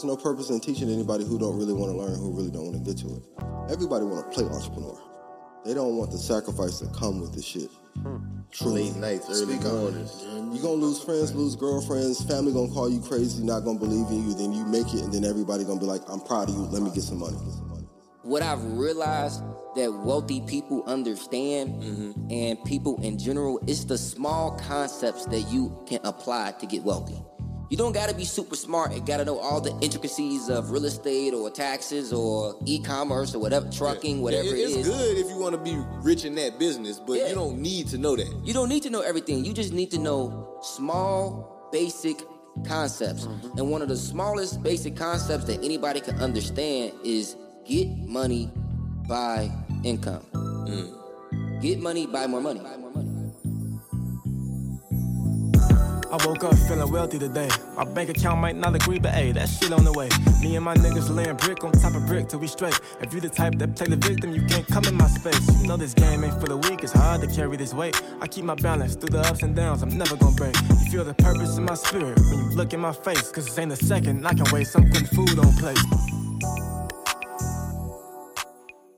There's no purpose in teaching anybody who don't really want to learn, who really don't want to get to it. Everybody want to play entrepreneur. They don't want the sacrifice that come with this shit. Hmm. Truly. Late nights, early Speak on it. mornings. You gonna lose friends, lose girlfriends, family gonna call you crazy, not gonna believe in you. Then you make it, and then everybody gonna be like, "I'm proud of you. Let me get some money." what I've realized that wealthy people understand mm-hmm. and people in general is the small concepts that you can apply to get wealthy. You don't gotta be super smart and gotta know all the intricacies of real estate or taxes or e-commerce or whatever, trucking, whatever It- it's it is. good if you want to be rich in that business, but Yeah. you don't need to know that. You don't need to know everything. You just need to know small, basic concepts. Mm-hmm. And one of the smallest basic concepts that anybody can understand is get money by income. Mm. Get money by more money. I woke up feeling wealthy today. My bank account might not agree, but hey, that shit on the way. Me and my niggas laying brick on top of brick till we straight. If you the type that play the victim, you can't come in my space. You know this game ain't for the weak, it's hard to carry this weight. I keep my balance through the ups and downs, I'm never gonna break. You feel the purpose in my spirit when you look in my face. Cause this ain't a second I can waste, I'm food on plate.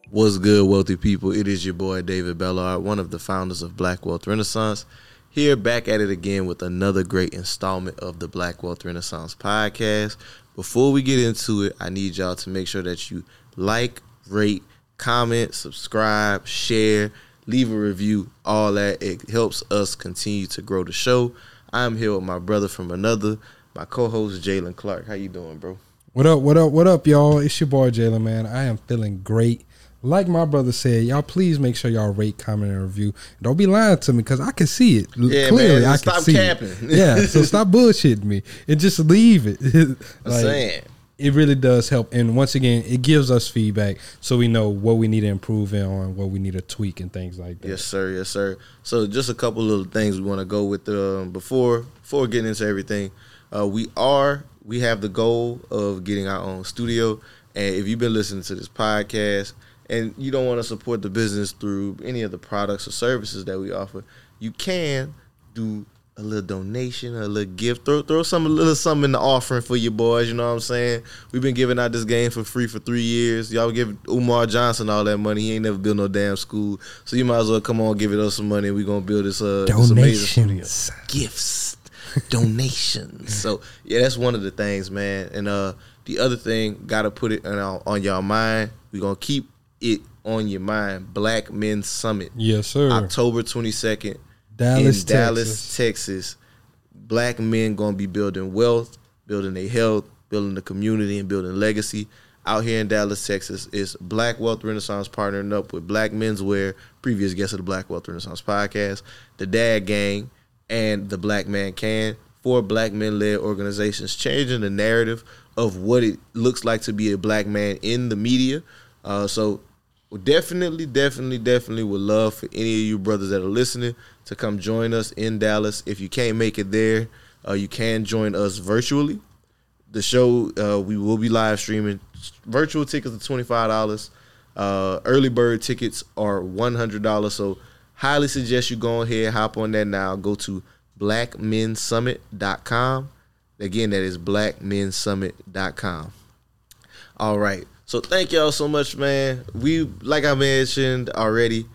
What's good, wealthy people? It is your boy David Bellard, one of the founders of Black Wealth Renaissance. Here, back at it again with another great installment of the Black Wealth Renaissance podcast. Before we get into it, I need y'all to make sure that you like, rate, comment, subscribe, share, leave a review, all that. It helps us continue to grow the show. I'm here with my brother from another, my co-host Jalen Clark. How you doing, bro? What up, what up, what up, y'all? It's your boy Jalen, man. I am feeling great. Like my brother said, y'all please make sure y'all rate, comment, and review. Don't be lying to me because I can see it. Yeah, Clearly, man, I stop can see capping. it. Yeah, so stop bullshitting me and just leave it. I'm saying. It really does help. And once again, it gives us feedback so we know what we need to improve on, what we need to tweak, and things like that. Yes, sir. Yes, sir. So, just a couple little things we want to go with um, before before getting into everything. Uh, we are we have the goal of getting our own studio, and if you've been listening to this podcast and you don't want to support the business through any of the products or services that we offer, you can do a little donation, a little gift, throw throw some a little something in the offering for your boys. You know what I'm saying? We've been giving out this game for free for three years. Y'all give Umar Johnson all that money. He ain't never built no damn school, so you might as well come on, give it us some money. We gonna build this uh this. Donations. Gifts, donations. so yeah, that's one of the things, man. And uh the other thing, gotta put it on, on y'all mind. We gonna keep it on your mind. Black Men Summit. Yes, sir. October 22nd Dallas, in Dallas, Texas. Texas. Black men gonna be building wealth, building their health, building the community, and building legacy. Out here in Dallas, Texas, is Black Wealth Renaissance partnering up with Black Menswear, previous guest of the Black Wealth Renaissance podcast, the Dad Gang, and the Black Man Can. Four black men led organizations changing the narrative of what it looks like to be a black man in the media. Uh, so definitely, definitely, definitely would love for any of you brothers that are listening to come join us in Dallas. If you can't make it there, uh, you can join us virtually. The show uh, we will be live streaming. Virtual tickets are twenty five dollars. Uh, early bird tickets are one hundred dollars. So highly suggest you go ahead, hop on that now. Go to blackmensummit.com. Again, that is blackmensummit.com. All right. So thank y'all so much, man. We like I mentioned already,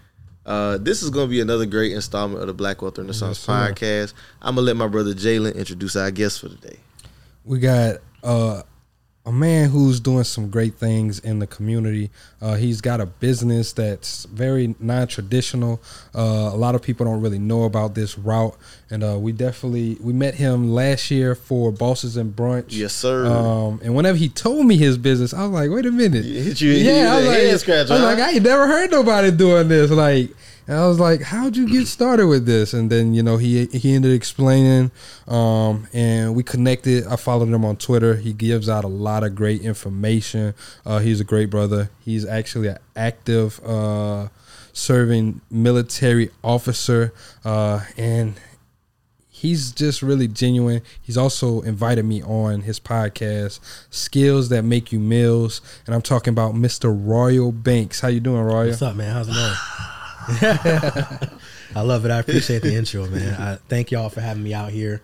Uh, this is going to be another great installment of the Black Wealth Renaissance Yes, podcast. I'm gonna let my brother Jalen introduce our guest for today. We got uh, a man who's doing some great things in the community. Uh, he's got a business that's very non-traditional. Uh, a lot of people don't really know about this route, and uh, we definitely we met him last year for Bosses and Brunch. Yes, sir. Um, and whenever he told me his business, I was like, "Wait a minute!" Hit you- yeah, I was like, scratcher, I was huh? like, I ain't never heard nobody doing this. Like, and I was like, "How'd you get started with this?" And then you know he he ended explaining, um, and we connected. I followed him on Twitter. He gives out a lot of great information. Uh, he's a great brother. He's actually an active uh, serving military officer, uh, and he's just really genuine. He's also invited me on his podcast, Skills That Make You Meals, and I'm talking about Mr. Royal Banks. How you doing, Royal? What's up, man? How's it going? I love it. I appreciate the intro, man. I thank y'all for having me out here.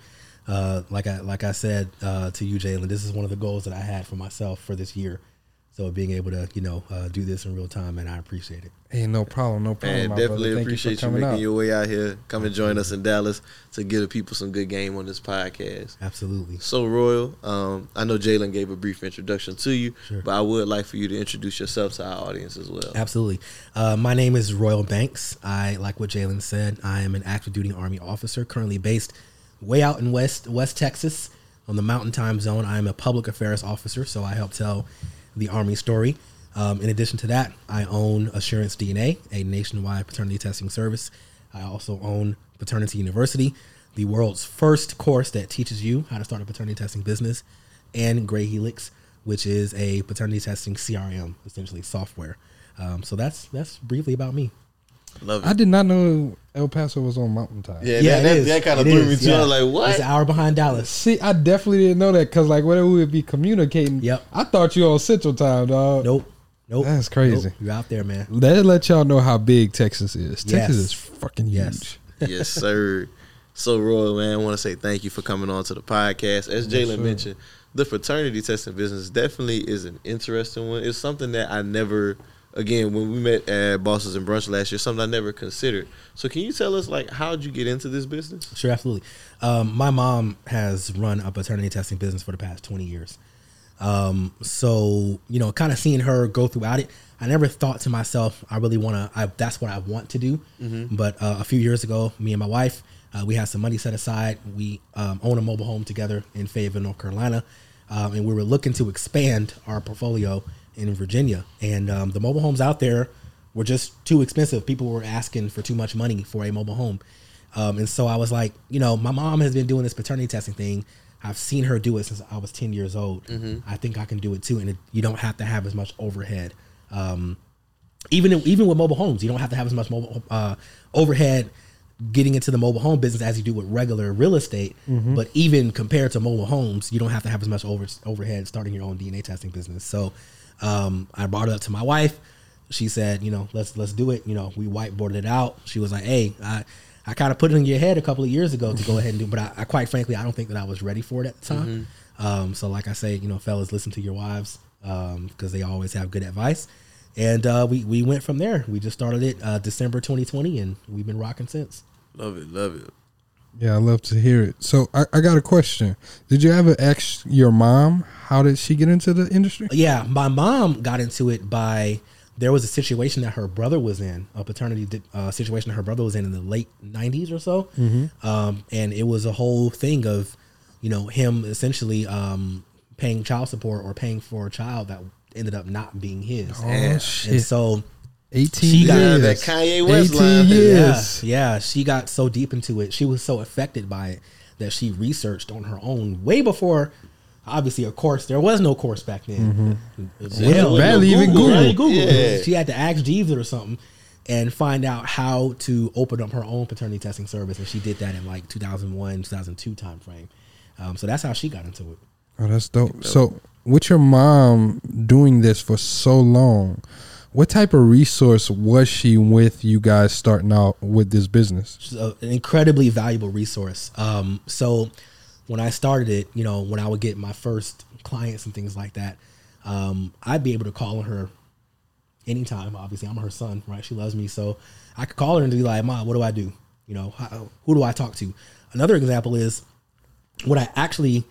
Uh, like I like I said uh, to you, Jalen, this is one of the goals that I had for myself for this year. So being able to, you know, uh, do this in real time, and I appreciate it. Hey, no problem, no problem. Man, definitely. Thank appreciate you, you, making out. your way out here. Come and join us in Dallas to give the people some good game on this podcast. Absolutely. So Royal, um, I know Jalen gave a brief introduction to you, Sure. but I would like for you to introduce yourself to our audience as well. Absolutely. Uh, my name is Royal Banks. I like what Jalen said. I am an active duty Army officer, currently based way out in West West Texas on the Mountain Time Zone. I am a public affairs officer, so I help tell the Army story. Um, in addition to that, I own Assurance DNA, a nationwide paternity testing service. I also own Paternity University, the world's first course that teaches you how to start a paternity testing business, and Gray Helix, which is a paternity testing CRM, essentially software. Um, so that's that's briefly about me. Love it. I did not know El Paso was on Mountain Time. yeah, Yeah, that, it that kind of It threw is, me too. yeah. I was like, what? It's an hour behind Dallas. See, I definitely didn't know that because, like, whenever we would be communicating, Yep. I thought you on Central Time, dog. Nope. Nope. That's crazy. Nope. You're out there, man. That let y'all know how big Texas is. Texas Yes. is fucking Yes. huge. yes, sir. So, Roy, man, I want to say thank you for coming on to the podcast. As Jalen mentioned, the fraternity testing business definitely is an interesting one. It's something that I never, again, when we met at Bosses and Brunch last year, something I never considered. So, can you tell us, like, how'd you get into this business? Sure, absolutely. Um, my mom has run a paternity testing business for the past 20 years. Um, so, you know, kind of seeing her go throughout it, I never thought to myself, I really want to, that's what I want to do. But uh, a few years ago, me and my wife, uh, we had some money set aside. We um, own a mobile home together in Fayetteville, North Carolina. Um, and we were looking to expand our portfolio in Virginia. And um, the mobile homes out there were just too expensive. People were asking for too much money for a mobile home. Um, and so I was like, you know, my mom has been doing this paternity testing thing. I've seen her do it since I was 10 years old. I think I can do it too. And it, you don't have to have as much overhead. Um, even even with mobile homes, you don't have to have as much mobile uh, overhead getting into the mobile home business as you do with regular real estate. But even compared to mobile homes, you don't have to have as much over, overhead starting your own DNA testing business. So um, I brought it up to my wife. She said, you know, let's let's do it. You know, we whiteboarded it out. She was like, hey, I I kind of put it in your head a couple of years ago to go ahead and do, but I, I quite frankly, I don't think that I was ready for it at the time. Um, so like I say, you know, fellas, listen to your wives because they always have good advice. And uh, we we went from there. We just started it uh, December 2020, and we've been rocking since. Love it, love it. Yeah, I love to hear it. So I, I got a question. Did you ever ask your mom how did she get into the industry? Yeah, my mom got into it by there was a situation that her brother was in, a paternity uh, situation that her brother was in in the late '90s or so, um, and it was a whole thing of, you know, him essentially um, paying child support or paying for a child that ended up not being his. Oh and shit! so 18 she got years. that Kanye West 18 line. years. Yeah, yeah. She got so deep into it. She was so affected by it that she researched on her own way before. Obviously, of course, there was no course back then. Hell, barely even Google. barely Google. Yeah. She had to ask Jeeves or something and find out how to open up her own paternity testing service, and she did that in like 2001, 2002 time frame. Um, so that's how she got into it. Oh, that's dope. So, with your mom doing this for so long, what type of resource was she with you guys starting out with this business? She's an incredibly valuable resource. Um, so when I started it, you know, when I would get my first clients and things like that, um, I'd be able to call on her anytime. Obviously, I'm her son, right? She loves me, so I could call her and be like, "Mom, what do I do? You know, how, who do I talk to?" Another example is what I actually,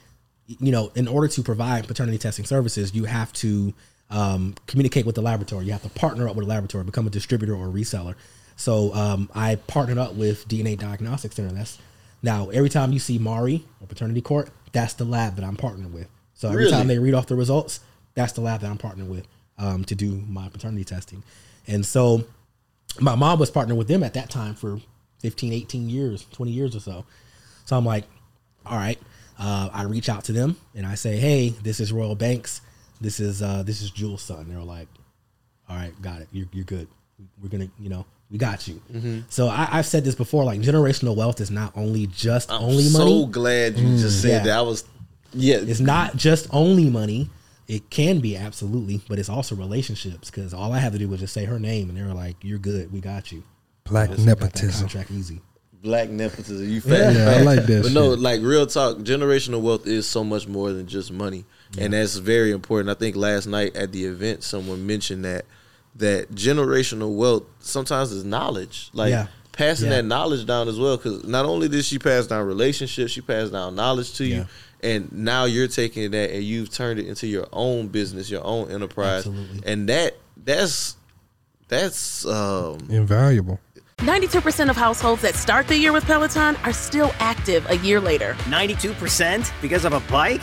you know, in order to provide paternity testing services, you have to um, communicate with the laboratory. You have to partner up with a laboratory, become a distributor or a reseller. So um, I partnered up with DNA Diagnostic Center. That's now every time you see Maury or paternity court, that's the lab that I'm partnering with. So every Really? time they read off the results, that's the lab that I'm partnering with um, to do my paternity testing. And so my mom was partnering with them at that time for 15, 18 years, 20 years or so. So I'm like, all right. Uh, I reach out to them and I say, hey, this is Royal Banks. This is uh, this is Jules' son. They're like, all right, got it. You're, you're good. We're gonna, you know, we got you. Mhm. So I, I've said this before. Like generational wealth is not only just I'm only so money. glad you just said Yeah. that. I was, yeah, It's not just only money. It can be absolutely, but it's also relationships. Because all I have to do was just say her name, and they were like, "You're good. We got you." Black Just got nepotism. contract easy. black nepotism. You Yeah. fat. Yeah, I like that But no, like real talk, generational wealth is so much more than just money, and that's very important. I think last night at the event, someone mentioned that that generational wealth sometimes is knowledge, like Yeah. passing Yeah. that knowledge down as well. Because not only did she pass down relationships, she passed down knowledge to you. And now you're taking that and you've turned it into your own business, your own enterprise, Absolutely. and that that's that's um Invaluable. 92% of households that start the year with Peloton are still active a year later. 92% because of a bike?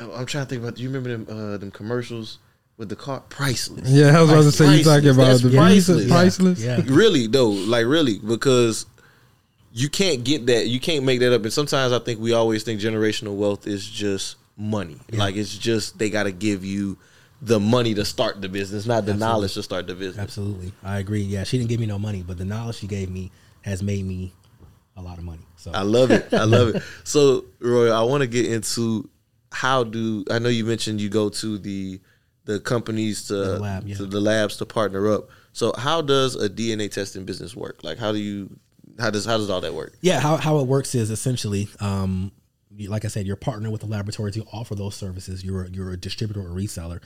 I'm trying to think about. Do you remember them uh, them commercials with the car? Priceless. Yeah, I was about to say you talking about That's the priceless. priceless. Yeah. Really though, like really, because you can't get that. You can't make that up. And sometimes I think we always think generational wealth is just money. Like it's just they got to give you the money to start the business, not the knowledge to start the business. Absolutely, I agree. Yeah, she didn't give me no money, but the knowledge she gave me has made me a lot of money. So I love it. I love it. So, Roy, I want to get into how do I know you mentioned you go to the the companies to The lab, yeah. to the labs to partner up. So, how does a DNA testing business work? Like, how do you how does how does all that work? Yeah, how, how it works is essentially, um, like I said, you're partnering with a laboratory to offer those services. You're a, you're a distributor or reseller,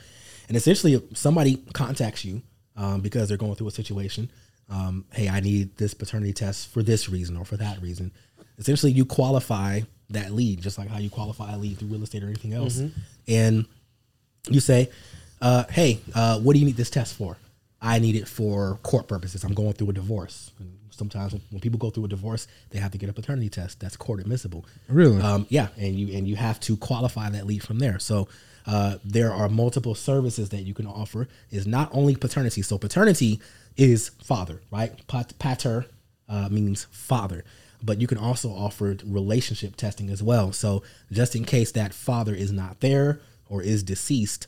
and essentially, if somebody contacts you um, because they're going through a situation. Um, hey, I need this paternity test for this reason or for that reason. Essentially, you qualify that lead just like how you qualify a lead through real estate or anything else, Mhm. and you say, uh, "Hey, uh, what do you need this test for?" I need it for court purposes. I'm going through a divorce. And sometimes when, when people go through a divorce, they have to get a paternity test. That's court admissible. Really? Um, yeah, and you and you have to qualify that lead from there. So uh, there are multiple services that you can offer. Is not only paternity. So paternity is father, right? Pat, pater uh, means father. But you can also offer relationship testing as well. So just in case that father is not there or is deceased,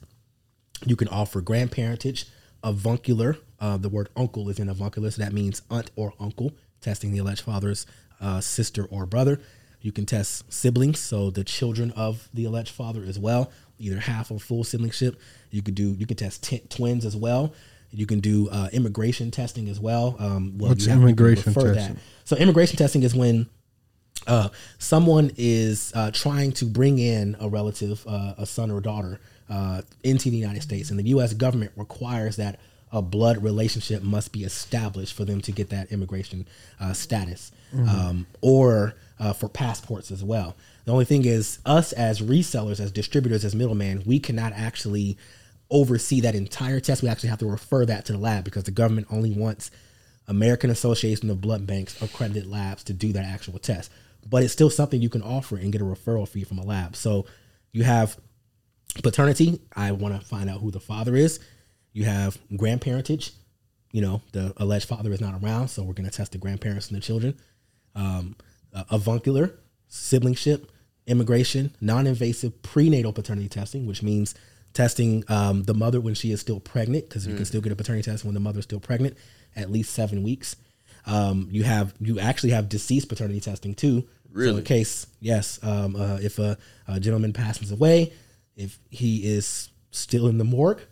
you can offer grandparentage, avuncular. Uh, the word uncle is in avuncular, so that means aunt or uncle, testing the alleged father's uh, sister or brother. You can test siblings, so the children of the alleged father as well, either half or full siblingship. You could do. You can test t- twins as well. You can do uh, immigration testing as well. Um, well, What's you have to immigration testing? So immigration testing is when uh, someone is uh, trying to bring in a relative, uh, a son or a daughter, uh, into the United States, and the U.S. government requires that a blood relationship must be established for them to get that immigration uh, status, Mhm. um, or uh, for passports as well. The only thing is, us as resellers, as distributors, as middlemen, we cannot actually oversee that entire test. We actually have to refer that to the lab because the government only wants American Association of Blood Banks accredited labs to do that actual test. but it's still something you can offer and get a referral fee from a lab. So you have paternity. I want to find out who the father is. You have grandparentage. You know, the alleged father is not around, so we're going to test the grandparents and the children. Um, uh, avuncular, siblingship, immigration, non-invasive prenatal paternity testing, which means testing um, the mother when she is still pregnant, because you can Mm. still get a paternity test when the mother is still pregnant, at least seven weeks. Um, you have you actually have deceased paternity testing too. So Really? in case yes, um, uh, if a, a gentleman passes away, if he is still in the morgue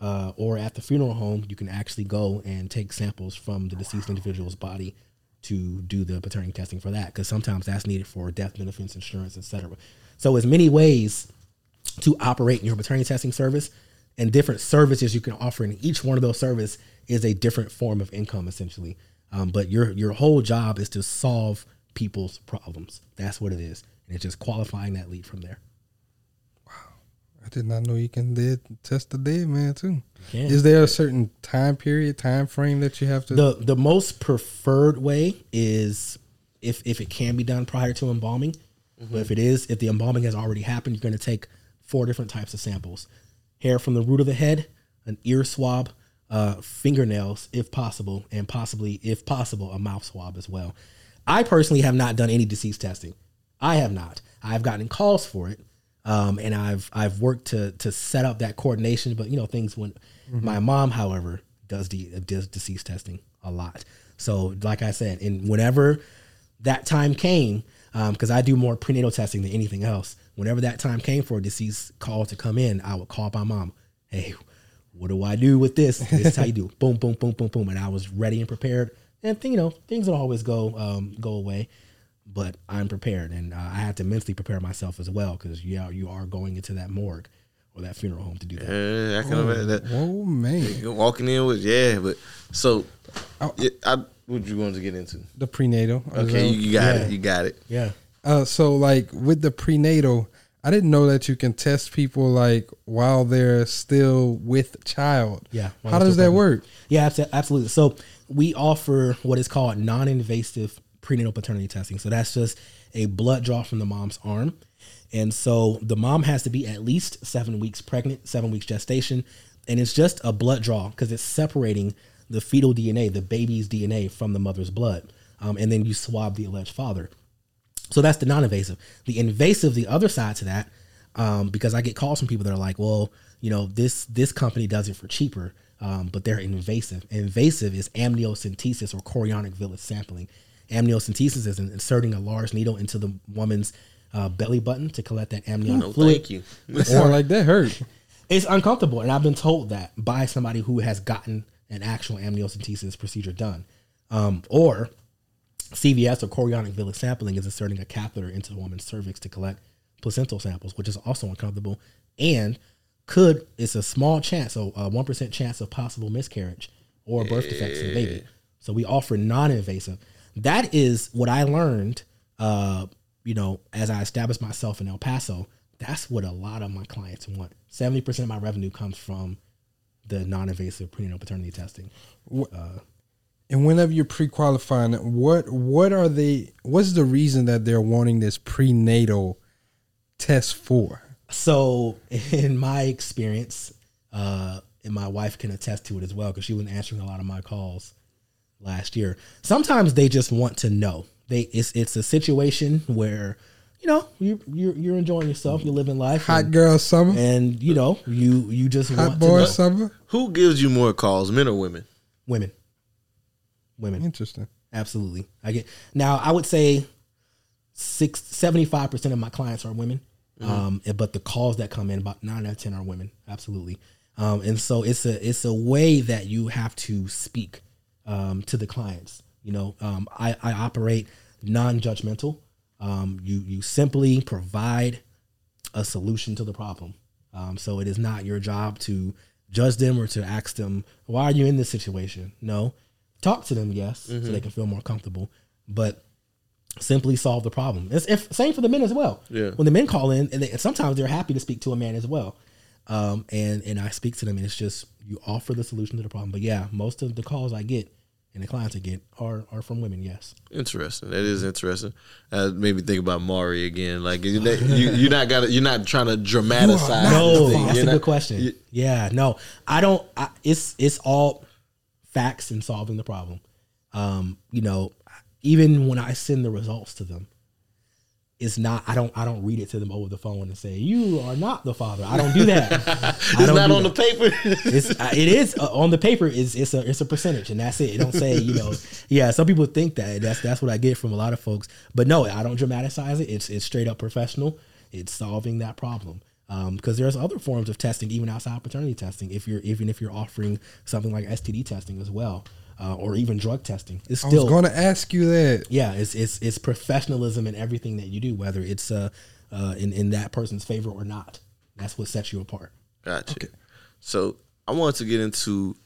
uh, or at the funeral home, you can actually go and take samples from the deceased individual's body to do the paternity testing for that because sometimes that's needed for death benefits, insurance, etc. So, as many ways to operate your paternity testing service and different services you can offer, and each one of those services is a different form of income essentially. Um, but your your whole job is to solve people's problems. That's what it is, and it's just qualifying that lead from there. Wow, I did not know you can dead test the dead man too. Is there a certain time period, time frame that you have to? the the most preferred way is if if it can be done prior to embalming. But if it is, if the embalming has already happened, you're going to take four different types of samples: hair from the root of the head, an ear swab, uh, fingernails, if possible, and possibly, if possible, a mouth swab as well. I personally have not done any deceased testing. I have not. I've gotten calls for it, um, and I've I've worked to to set up that coordination. But you know, things went. Mhm. My mom, however, does the does deceased testing a lot. So, like I said, and whenever that time came, because I do more prenatal testing than anything else. Whenever that time came for a deceased call to come in, I would call my mom. Hey, what do I do with this? This is how you do. boom, boom, boom, boom, boom, and I was ready and prepared. And you know, things don't always go um, go away, but I'm prepared, and uh, I had to mentally prepare myself as well because yeah, you are going into that morgue or that funeral home to do that. Yeah, I can Oh, imagine that. Oh man, You're walking in with yeah, but so yeah, I, what you wanted to get into? the prenatal. Okay, you, you got Yeah. it. You got it. Yeah. Uh, so like with the prenatal, I didn't know that you can test people like while they're still with child. Yeah. How does that pregnant. work? Yeah, absolutely. So we offer what is called non-invasive prenatal paternity testing. So that's just a blood draw from the mom's arm. And so the mom has to be at least seven weeks pregnant, seven weeks gestation. And it's just a blood draw because it's separating the fetal DNA, the baby's DNA, from the mother's blood. Um, and then you swab the alleged father. So that's the non-invasive. The invasive, the other side to that, um, because I get calls from people that are like, "Well, you know, this this company does it for cheaper, um, but they're invasive." Invasive is amniocentesis or chorionic villus sampling. Amniocentesis is inserting a large needle into the woman's uh, belly button to collect that amniotic No, fluid. thank you. That sound like that hurt. It's uncomfortable, and I've been told that by somebody who has gotten an actual amniocentesis procedure done, um, or CVS or chorionic villus sampling is inserting a catheter into the woman's cervix to collect placental samples, which is also uncomfortable and could it's a small chance, so a one percent chance of possible miscarriage or birth defects in the baby. So we offer non-invasive. That is what I learned. Uh, you know, as I established myself in El Paso, that's what a lot of my clients want. Seventy percent of my revenue comes from the non-invasive prenatal paternity testing. Uh, And whenever you're pre-qualifying, what what are they? What's the reason that they're wanting this prenatal test for? So, in my experience, uh, and my wife can attest to it as well because she was answering a lot of my calls last year. Sometimes they just want to know. They it's it's a situation where you know you you're, you're enjoying yourself, you're living life, Hot and, girl summer, and you know you you just hot want boy to know. summer. Who gives you more calls, men or women? Women, women, Interesting. absolutely. I get now. I would say six seventy five percent of my clients are women. Mhm. Um, but the calls that come in, about nine out of ten are women. Absolutely. Um, and so it's a it's a way that you have to speak um, to the clients. You know, um, I, I operate non-judgmental. Um, you you simply provide a solution to the problem. Um, so it is not your job to judge them or to ask them why are you in this situation. No, talk to them, yes, so Mhm. they can feel more comfortable, but simply solve the problem. It's if, same for the men as well. Yeah. When the men call in, and, they, and sometimes they're happy to speak to a man as well. Um, and and I speak to them, and it's just you offer the solution to the problem. But yeah, most of the calls I get and the clients I get are are from women. Yes. Interesting. That is interesting. Uh, made me think about Maury again. Like you, you, you're not got you're not trying to dramatize. No, that's You're a not- good question. yeah, no, I don't. I, it's it's all facts and solving the problem. Um, you know, even when I send the results to them, it's not. I don't. I don't read it to them over the phone and say you are not the father. I don't do that. It's do on that. the paper. it's uh, it is uh, on the paper. Is it's a it's a percentage, and that's it. It don't say you know. Yeah, some people think that that's that's what I get from a lot of folks, but no, I don't dramatize it. It's it's straight up professional. It's solving that problem. Um, because there's other forms of testing even outside paternity testing. If you're even if you're offering something like STD testing as well, uh, or even drug testing, it's I still was going to ask you that. yeah, it's it's it's professionalism in everything that you do, whether it's uh, uh in in that person's favor or not. That's what sets you apart. Gotcha. So I wanted to get into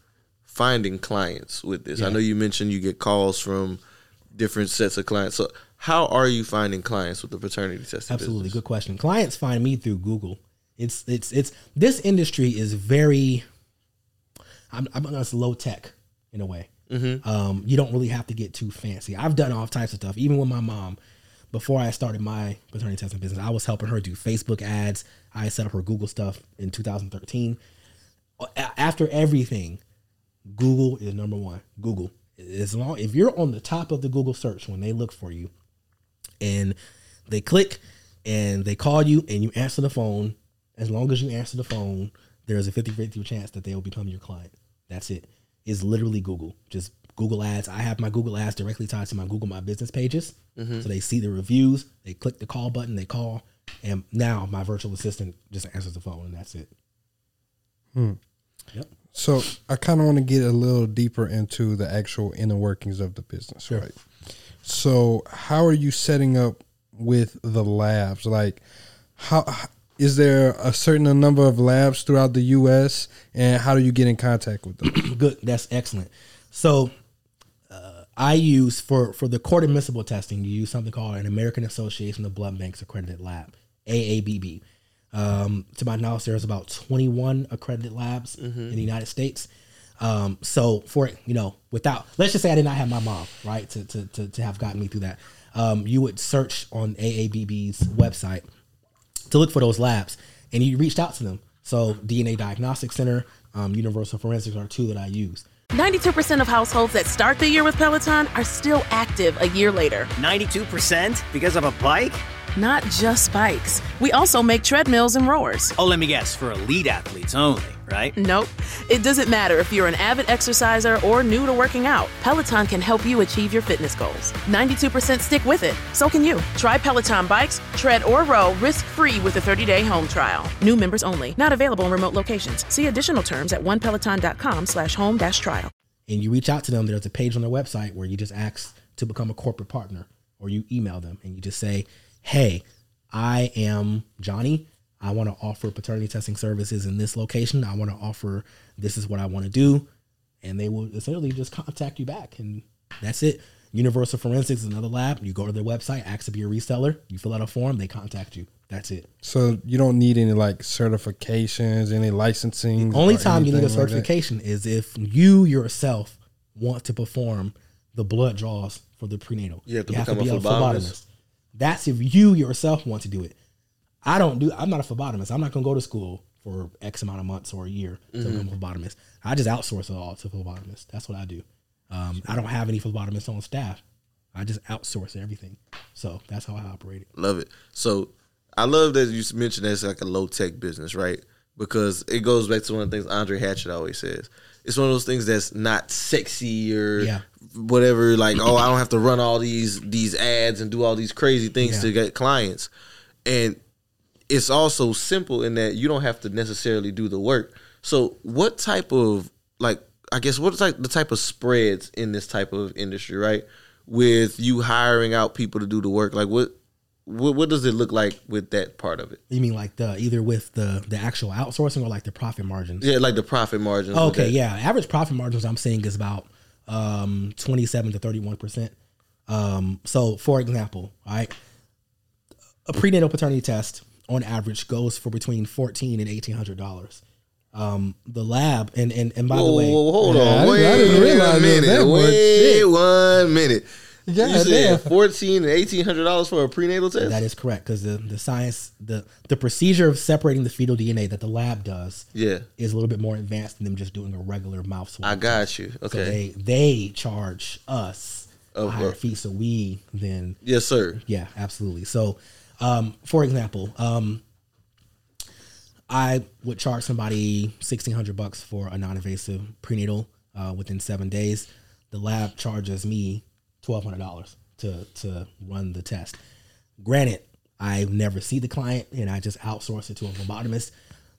finding clients with this. I know you mentioned you get calls from different sets of clients. So how are you finding clients with the paternity testing? Absolutely, business? good question. Clients find me through Google. It's it's it's this industry is very. I'm I'm gonna say low tech in a way. Mhm. Um, you don't really have to get too fancy. I've done all types of stuff. Even with my mom, before I started my paternity testing business, I was helping her do Facebook ads. I set up her Google stuff in 2013. A- After everything, Google is number one. Google. As long if you're on the top of the Google search when they look for you, and they click and they call you and you answer the phone, as long as you answer the phone, there's a 50-50 chance that they will become your client. That's it. It's literally Google. Just Google ads. I have my Google ads directly tied to my Google My Business pages. Mhm. So they see the reviews, they click the call button, they call, and now my virtual assistant just answers the phone and that's it. Hmm. Yep. So I kind of want to get a little deeper into the actual inner workings of the business, right? So how are you setting up with the labs? Like, how is there a certain number of labs throughout the U.S. and how do you get in contact with them? Good. That's excellent. So uh, I use for for the court admissible testing, you use something called an American Association of Blood Banks Accredited Lab, AABB. Um, to my knowledge, there's about 21 accredited labs in the United States. Um, so for you know, without let's just say I did not have my mom, right, to to to, to have gotten me through that. Um, you would search on AABB's website to look for those labs, and you reached out to them. So DNA Diagnostic Center, um, Universal Forensics are two that I use. 92% of households that start the year with Peloton are still active a year later. 92% because of a bike? Not just bikes. We also make treadmills and rowers. Oh, let me guess, for elite athletes only, right? Nope. It doesn't matter if you're an avid exerciser or new to working out. Peloton can help you achieve your fitness goals. 92% stick with it. So can you. Try Peloton bikes, tread, or row risk-free with a 30-day home trial. New members only. Not available in remote locations. See additional terms at onepeloton.com slash home dash trial. and you reach out to them, there's a page on their website where you just ask to become a corporate partner, or you email them and you just say, "Hey, I am Johnny. I want to offer paternity testing services in this location. I want to offer this is what I want to do," and they will essentially just contact you back, and that's it. Universal Forensics is another lab. You go to their website, ask to be a reseller. You fill out a form, they contact you. That's it. So you don't need any like certifications, any licensing. The Only time you need a anything like certification is if you yourself want to perform the blood draws for the prenatal. You have to become a phlebotomist. That's if you yourself want to do it. I don't do. I'm not a phlebotomist. I'm not going to go to school for X amount of months or a year to become a phlebotomist. I just outsource it all to phlebotomists. That's what I do. Um, I don't have any phlebotomists on staff. I just outsource everything. So that's how I operate it. Love it. So I love that you mentioned that it's like a low tech business, right? Because it goes back to one of the things Andre Hatchett always says. It's one of those things that's not sexy or Yeah. whatever. Like, oh, I don't have to run all these these ads and do all these crazy things Yeah. to get clients. And it's also simple in that you don't have to necessarily do the work. So, what type of like I guess what's like the type of spreads in this type of industry, right? With you hiring out people to do the work, like what what, what does it look like with that part of it? You mean like the either with the the actual outsourcing or like the profit margins? Yeah, like the profit margins. Okay, yeah. Average profit margins I'm seeing is about um, 27 to 31 percent. Um, so, for example, all right, a prenatal paternity test on average goes for between 14 and 1800 dollars. Um, the lab and and, and by whoa, the way, whoa, hold Yeah, I on. didn't- Wait I didn't realize a it was that minute. Wait Shit. one minute. God you said damn. fourteen and eighteen hundred dollars for a prenatal test. That is correct because the, the science the the procedure of separating the fetal DNA that the lab does Yeah. is a little bit more advanced than them just doing a regular mouth swab. I got you. So Okay. they they charge us a Oh, higher well. fee, so we then yes, sir. yeah, absolutely. So, um, for example, um, I would charge somebody sixteen hundred bucks for a non-invasive prenatal uh, within seven days. The lab charges me twelve hundred dollars to to run the test. Granted, I never see the client, and I just outsource it to a phlebotomist.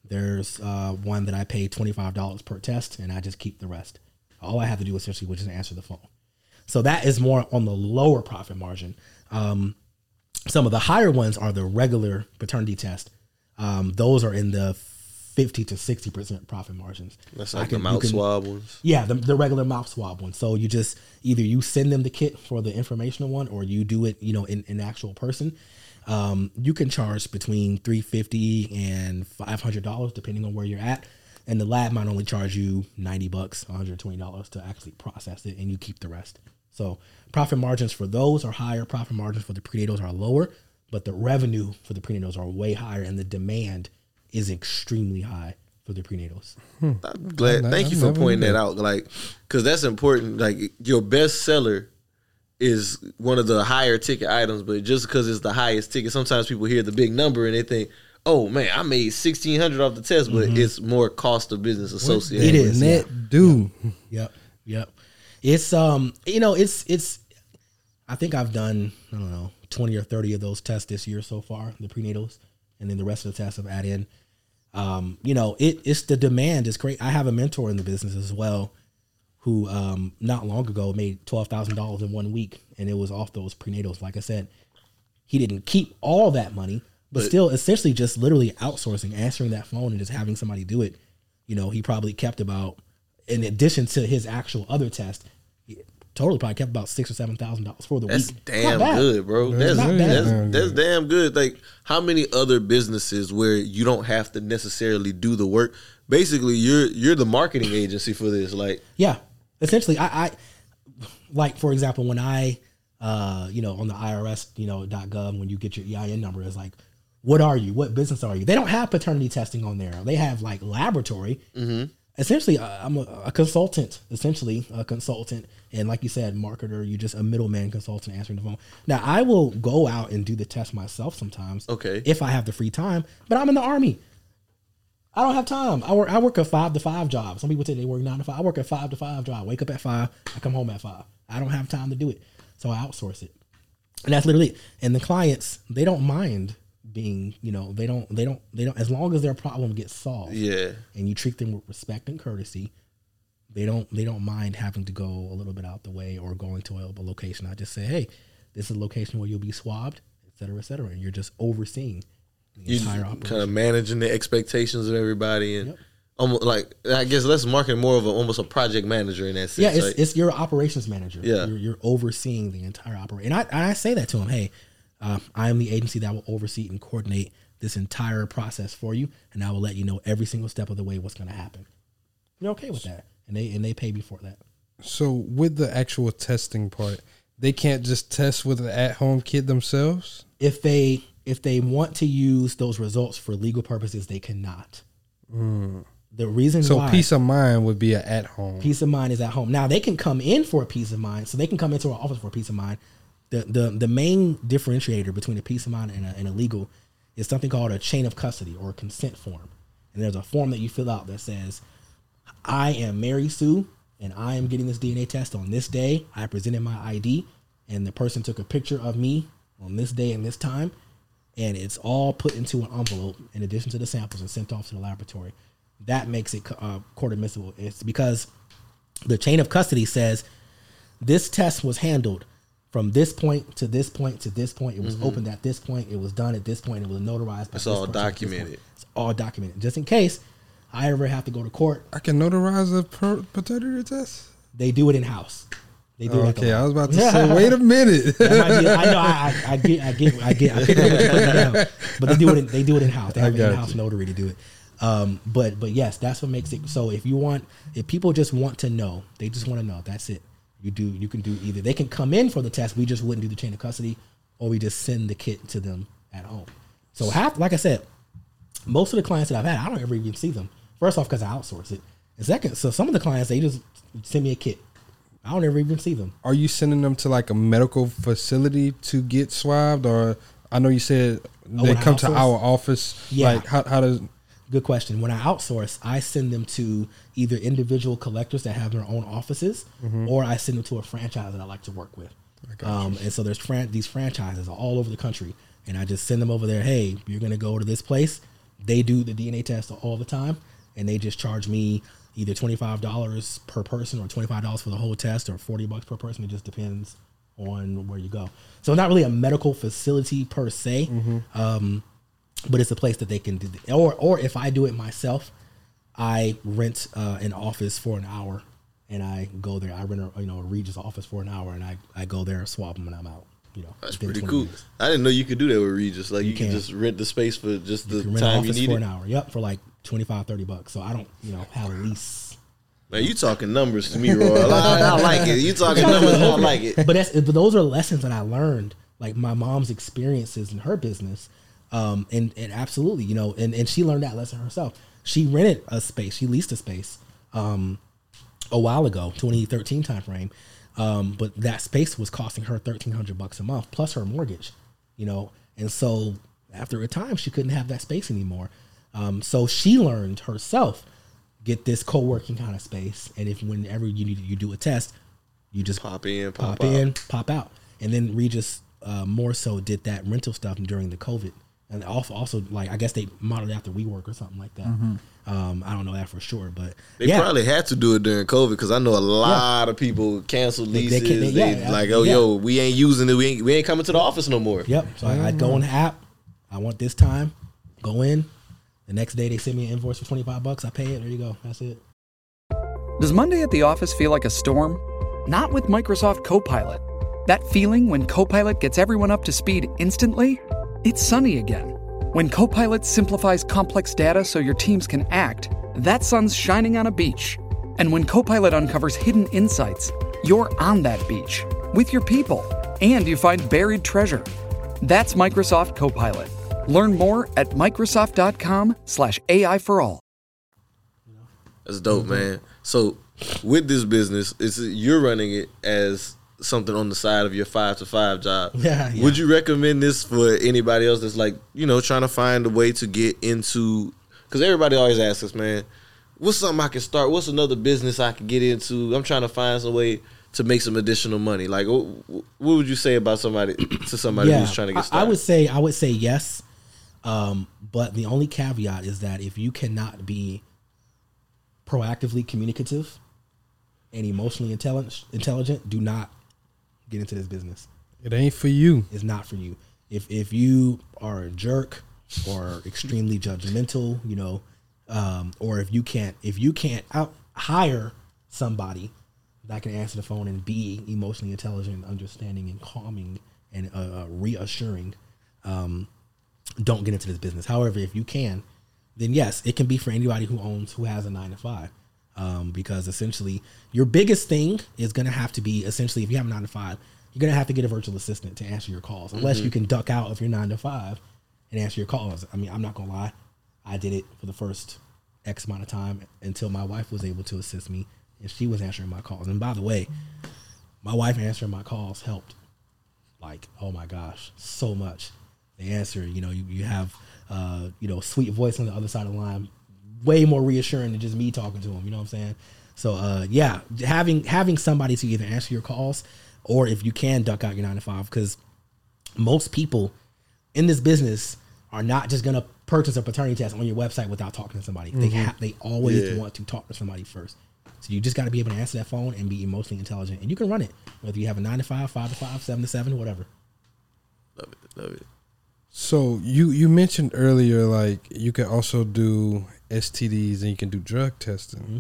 There's uh, one that I pay twenty five dollars per test, and I just keep the rest. All I have to do essentially was just answer the phone. So that is more on the lower profit margin. Um, some of the higher ones are the regular paternity test. Um, those are in the fifty to sixty percent profit margins. That's I like can- the mouth can- swab ones. Yeah, the, the regular mouth swab one. So you just either you send them the kit for the informational one, or you do it, you know, in, in actual person. Um, you can charge between three fifty and five hundred dollars depending on where you're at. And the lab might only charge you ninety bucks, one hundred twenty dollars to actually process it, and you keep the rest. So profit margins for those are higher. Profit margins for the prenatals are lower, but the revenue for the prenatals are way higher, and the demand is extremely high for the prenatals. I'm glad. Thank I you for pointing that that. out. Like, because that's important. Like, your best seller is one of the higher ticket items, but just because it's the highest ticket, sometimes people hear the big number and they think, "Oh man, I made sixteen hundred off the test," but it's more cost of business associated. It is with is, Net do. Yep, yep. It's um, you know, it's it's. I think I've done I don't know twenty or thirty of those tests this year so far, the prenatals, and then the rest of the tests I've added in. Um, you know, it it's the demand is great. I have a mentor in the business as well, who um not long ago made twelve thousand dollars in one week, and it was off those prenatals. Like I said, he didn't keep all that money, but, But- still essentially just literally outsourcing, answering that phone and just having somebody do it. You know, he probably kept about, in addition to his actual other test, totally probably kept about six or seven thousand dollars for the week. That's week. damn Not bad. good, bro. That's That's not that's, bad. that's, damn good. Like, how many other businesses where you don't have to necessarily do the work? Basically, you're you're the marketing agency for this. Like, Yeah, essentially, I, I like for example when I, uh, you know, on the IRS, you know, .gov when you get your EIN number, it's like, what are you? What business are you? They don't have paternity testing on there. They have like laboratory. mm-hmm. Essentially, uh, I'm a, a consultant. Essentially, a consultant, and like you said, marketer. you're just a middleman consultant answering the phone. Now, I will go out and do the test myself sometimes. Okay. if I have the free time, but I'm in the army. I don't have time. I work. I work a five to five job. Some people say they work nine to five. I work a five to five job. Wake up at five. I come home at five. I don't have time to do it, so I outsource it. And that's literally. It. And the clients, they don't mind being. You know, they don't. They don't. They don't. As long as their problem gets solved. Yeah. And you treat them with respect and courtesy. They don't. They don't mind having to go a little bit out the way or going to a, a location. I just say, hey, this is a location where you'll be swabbed, et cetera, et cetera. And you're just overseeing the you entire operation. kind of managing the expectations of everybody, and almost like I guess less marketing, more of a, almost a project manager in that sense. Yeah, it's, right? it's your operations manager. Yeah. you're, you're overseeing the entire operation. And I, I say that to him. Hey, uh, I am the agency that will oversee and coordinate this entire process for you, and I will let you know every single step of the way what's going to happen. You're okay with that, and they and they pay me for that. So with the actual testing part, they can't just test with an at-home kit themselves. If they if they want to use those results for legal purposes, they cannot. Mm. The reason So why peace of mind would be an at-home. Peace of mind is at home. Now they can come in for a peace of mind, so they can come into our office for a peace of mind. The the the main differentiator between a peace of mind and a, and a legal is something called a chain of custody or a consent form. And there's a form that you fill out that says, "I am Mary Sue, and I am getting this DNA test on this day. I presented my ID, and the person took a picture of me on this day and this time, and it's all put into an envelope in addition to the samples and sent off to the laboratory. That makes it uh, court admissible. It's because the chain of custody says this test was handled from this point to this point to this point. It was Mhm. opened at this point. It was done at this point. It was notarized. It's all person at this point. documented. It's all documented, just in case I ever have to go to court. I can notarize a per- paternity test. They do it in house. They do it Okay, I was about to say, wait a minute. Be- I know. I, I, I get. I get. I get. I pick up what you're putting down. But they do it. In, they do it in house. They have an in house notary to do it. Um, but but yes, that's what makes it. So if you want, if people just want to know, they just want to know. That's it. You do. You can do either. They can come in for the test. We just wouldn't do the chain of custody, or we just send the kit to them at home. So half, like I said, most of the clients that I've had, I don't ever even see them. First off, because I outsource it. And second, so some of the clients they just send me a kit. I don't ever even see them. Are you sending them to like a medical facility to get swabbed, or I know you said Oh, they I come to our office. Yeah. Like how how does Good question. When I outsource, I send them to either individual collectors that have their own offices, Mhm. or I send them to a franchise that I like to work with. Um, and so there's fran- these franchises all over the country, and I just send them over there. Hey, you're gonna go to this place. They do the DNA test all the time, and they just charge me either twenty five dollars per person or twenty five dollars for the whole test, or forty bucks per person. It just depends on where you go. So not really a medical facility per se. Mhm. Um, but it's a place that they can do or or if I do it myself, I rent uh, an office for an hour and I go there. I rent a you know a Regus office for an hour and I, I go there swap them and I'm out. You know, That's pretty cool. minutes. I didn't know you could do that with Regus. Like you, You can can. just rent the space for just the You an time you need for it. an hour. Yep, for like 25, 30 bucks. So I don't you know have a lease. Man, you talking numbers to me, Roy. I, I like it. You talking numbers, I like it. But that's but those are lessons that I learned, like my mom's experiences in her business, um, and and absolutely, you know, and and she learned that lesson herself. She rented a space, she leased a space, um, a while ago, 2013 timeframe, um, but that space was costing her 1,300 bucks a month plus her mortgage, you know, and so after a time she couldn't have that space anymore, um, so she learned herself get this co-working kind of space and if whenever you need you do a test you just pop in pop, pop out. in pop out and then regus uh, more so did that rental stuff during the covid and also, also like i guess they modeled after WeWork or something like that Mhm. um, i don't know that for sure but They yeah. probably had to do it during COVID because I know a lot of people canceled They- they leases. They, they- yeah, like, oh, yeah. yo, we ain't using it. We ain't, we ain't coming to the office no more. Yep. So I, I'd go on the app. I want this time. Go in. The next day they send me an invoice for twenty five bucks. I pay it. There you go. That's it. Does Monday at the office feel like a storm? Not with Microsoft Copilot. That feeling when Copilot gets everyone up to speed instantly? It's sunny again. When Copilot simplifies complex data so your teams can act, that sun's shining on a beach. And when Copilot uncovers hidden insights, you're on that beach with your people and you find buried treasure. That's Microsoft Copilot. Learn more at Microsoft.com/slash AI for all. That's dope, man. So with this business, it's you're running it as something on the side of your five to five job. Yeah, yeah. Would you recommend this for anybody else that's like, you know, trying to find a way to get into? Because everybody always asks us, man, what's something I can start? What's another business I can get into? I'm trying to find some way to make some additional money. Like, what, what would you say about somebody to somebody who's trying to get started? I, would say I would say yes, um, but the only caveat is that if you cannot be proactively communicative and emotionally intelligent, intelligent, do not get into this business. It ain't for you. It's not for you. If if you are a jerk or extremely judgmental, you know, um, or if you can't if you can't out hire somebody that can answer the phone and be emotionally intelligent, understanding, and calming and uh, uh, reassuring, um, don't get into this business. However, if you can, then yes, it can be for anybody who owns who has a nine to five. Um, because essentially, your biggest thing is going to have to be essentially if you have a nine to five, you're going to have to get a virtual assistant to answer your calls, unless Mhm. you can duck out of your nine to five and answer your calls. I mean, I'm not going to lie, I did it for the first X amount of time until my wife was able to assist me and she was answering my calls. And by the way, my wife answering my calls helped like oh my gosh so much they answer you know you, you have uh you know sweet voice on the other side of the line way more reassuring than just me talking to them you know what i'm saying so uh yeah having having somebody to either answer your calls or if you can duck out your nine to five because most people in this business are not just gonna purchase a paternity test on your website without talking to somebody they Mhm. have they always Yeah. want to talk to somebody first so you just got to be able to answer that phone and be emotionally intelligent and you can run it whether you have a nine to five five to five seven to seven whatever Love it. Love it. So you you mentioned earlier like you can also do STDs and you can do drug testing. Mm-hmm.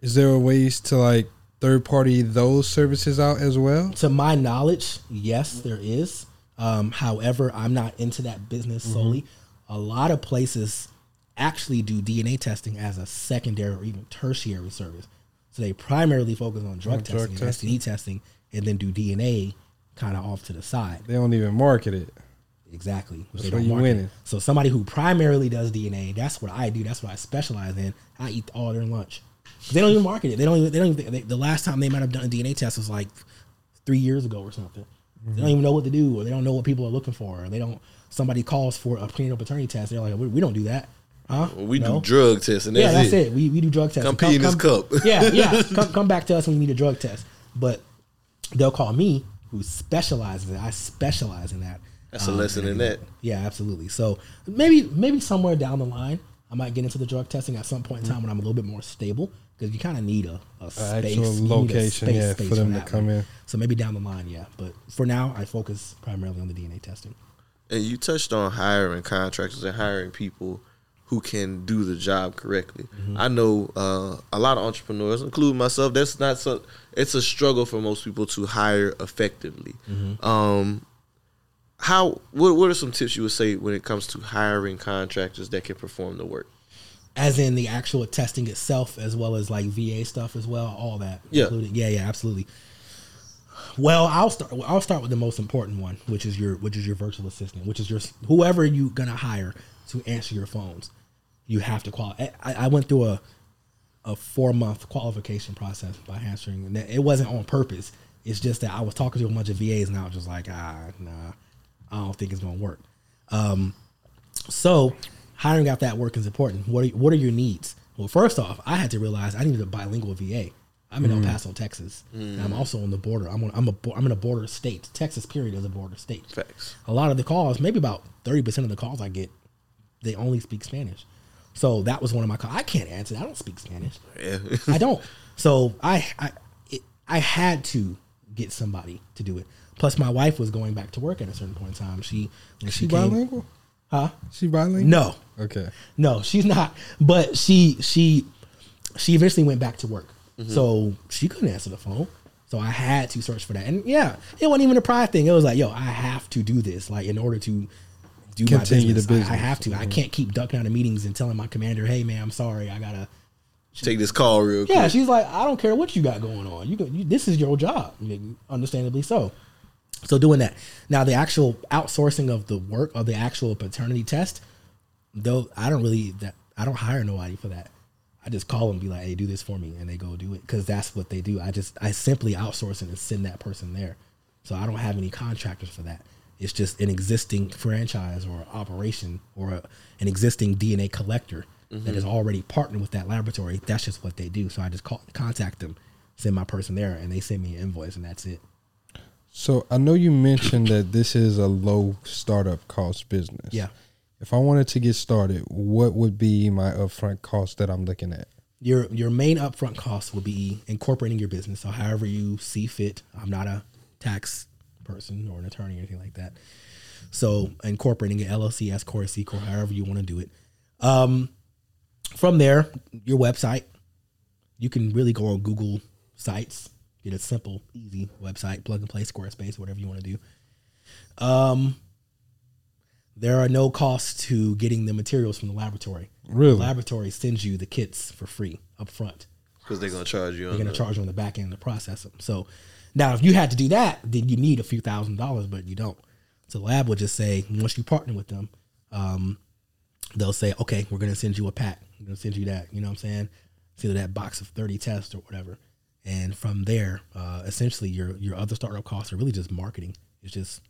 Is there a ways to like third party those services out as well? To my knowledge, yes, there is. Um, however, I'm not into that business Mhm. solely. A lot of places actually do DNA testing as a secondary or even tertiary service. So they primarily focus on drug On drug testing, and STD testing, and then do DNA kind of off to the side. They don't even market it. Exactly. Don't you market winning. So somebody who primarily does DNA, that's what I do. That's what I specialize in. I eat all their lunch. They don't even market it. They don't even. They don't even. They, the last time they might have done a DNA test was like three years ago or something. They don't mm-hmm. even know what to do, or they don't know what people are looking for, or they don't. Somebody calls for a prenatal paternity test. They're like, we, we don't do that, huh? We No? do drug tests, and that's, yeah, that's it. it. We, we do drug tests. Come pee in this cup. yeah, yeah. Come, come back to us when you need a drug test. But they'll call me, who specializes. in it. I specialize in that. That's a Um, lesson in and- that. Yeah, absolutely. So maybe maybe somewhere down the line, I might get into the drug testing at some point in time when I'm a little bit more stable because you kind of need a, a space, actual you need a location, yeah, for them to come one. in. So maybe down the line, yeah. But for now, I focus primarily on the DNA testing. And you touched on hiring contractors and hiring people who can do the job correctly. Mm-hmm. I know uh, a lot of entrepreneurs, including myself. That's not so. It's a struggle for most people to hire effectively. Mhm. Um, how? What, what are some tips you would say when it comes to hiring contractors that can perform the work? as in the actual testing itself, as well as like VA stuff as well, all that. Yeah. included. yeah, yeah, absolutely. Well, I'll start. I'll start with the most important one, which is your which is your virtual assistant, which is your whoever you're gonna hire to answer your phones. You have to qualify. I, I went through a a four month qualification process by answering. It wasn't on purpose. It's just that I was talking to a bunch of VAs and I was just like, ah, nah, I don't think it's gonna work. Um, so hiring out that work is important. What are, what are your needs? Well, first off, I had to realize I needed a bilingual VA. I'm in Mm. El Paso, Texas. And I'm also on the border. I'm on, I'm a I'm in a border state. Texas, period, is a border state. Facts. A lot of the calls, maybe about thirty percent of the calls I get, they only speak Spanish. So that was one of my calls. I can't answer. I don't speak Spanish. Yeah. I don't. So I I it, I had to get somebody to do it. Plus, my wife was going back to work at a certain point in time. She when She came- bilingual? Huh? She bilingual? No. Okay. No, she's not. But she she she eventually went back to work. Mhm. So she couldn't answer the phone. So I had to search for that. And yeah, it wasn't even a pride thing. It was like, yo, I have to do this. Like in order to do Continue my the business, I- I, have to. I Mhm. can't keep ducking out of meetings and telling my commander, hey man, I'm sorry, I gotta Take this call real quick. yeah, she's like, I don't care what you got going on. You, can, you this is your job, understandably so. So doing that now, the actual outsourcing of the work of the actual paternity test, though, I don't really that I don't hire nobody for that. I just call them, be like, hey, do this for me, and they go do it because that's what they do. I just I simply outsource it and send that person there. So I don't have any contractors for that. It's just an existing franchise or operation or a, an existing DNA collector that Mhm. is already partnered with that laboratory. That's just what they do. So I just call, contact them, send my person there, and they send me an invoice, and that's it. So I know you mentioned that this is a low startup cost business. Yeah. If I wanted to get started, what would be my upfront cost that I'm looking at? Your your main upfront cost will be incorporating your business. So however you see fit. I'm not a tax person or an attorney or anything like that. So incorporating an LLC, S corp, C corp, however you want to do it. Um, from there, your website. You can really go on Google Sites, get a simple, easy website, plug and play Squarespace, whatever you want to do. Um, there are no costs to getting the materials from the laboratory. Really? The laboratory sends you the kits for free up front. Because they're gonna charge you. They're going to charge you on the back end to process them. So now, if you had to do that, then you need a few thousand dollars, but you don't. So the lab will just say, once you partner with them, um, they'll say, okay, we're going to send you a pack. We're going to send you that. You know what I'm saying? Send you that box of 30 tests or whatever. And from there, uh, essentially, your your other startup costs are really just marketing. It's just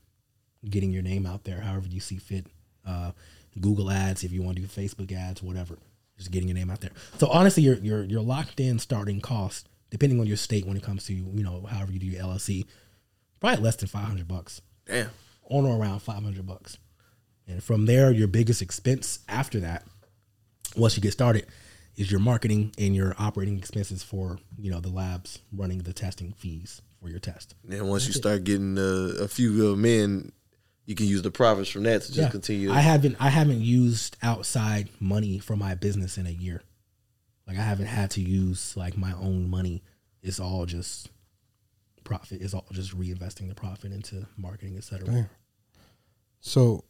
getting your name out there, however you see fit. Uh, Google ads, if you want to do Facebook ads, whatever. Just getting your name out there. So honestly, you're you're you're locked in starting cost, depending on your state when it comes to you know however you do your LLC, probably less than five hundred bucks. Damn. On or around five hundred bucks, and from there, your biggest expense after that, once you get started, is your marketing and your operating expenses for you know the labs running the testing fees for your test. And once you it. start getting uh, a few uh, men, you can use the profits from that to just Yeah. continue. I haven't I haven't used outside money for my business in a year. Like I haven't had to use like my own money. It's all just profit. It's all just reinvesting the profit into marketing, etc. Damn. So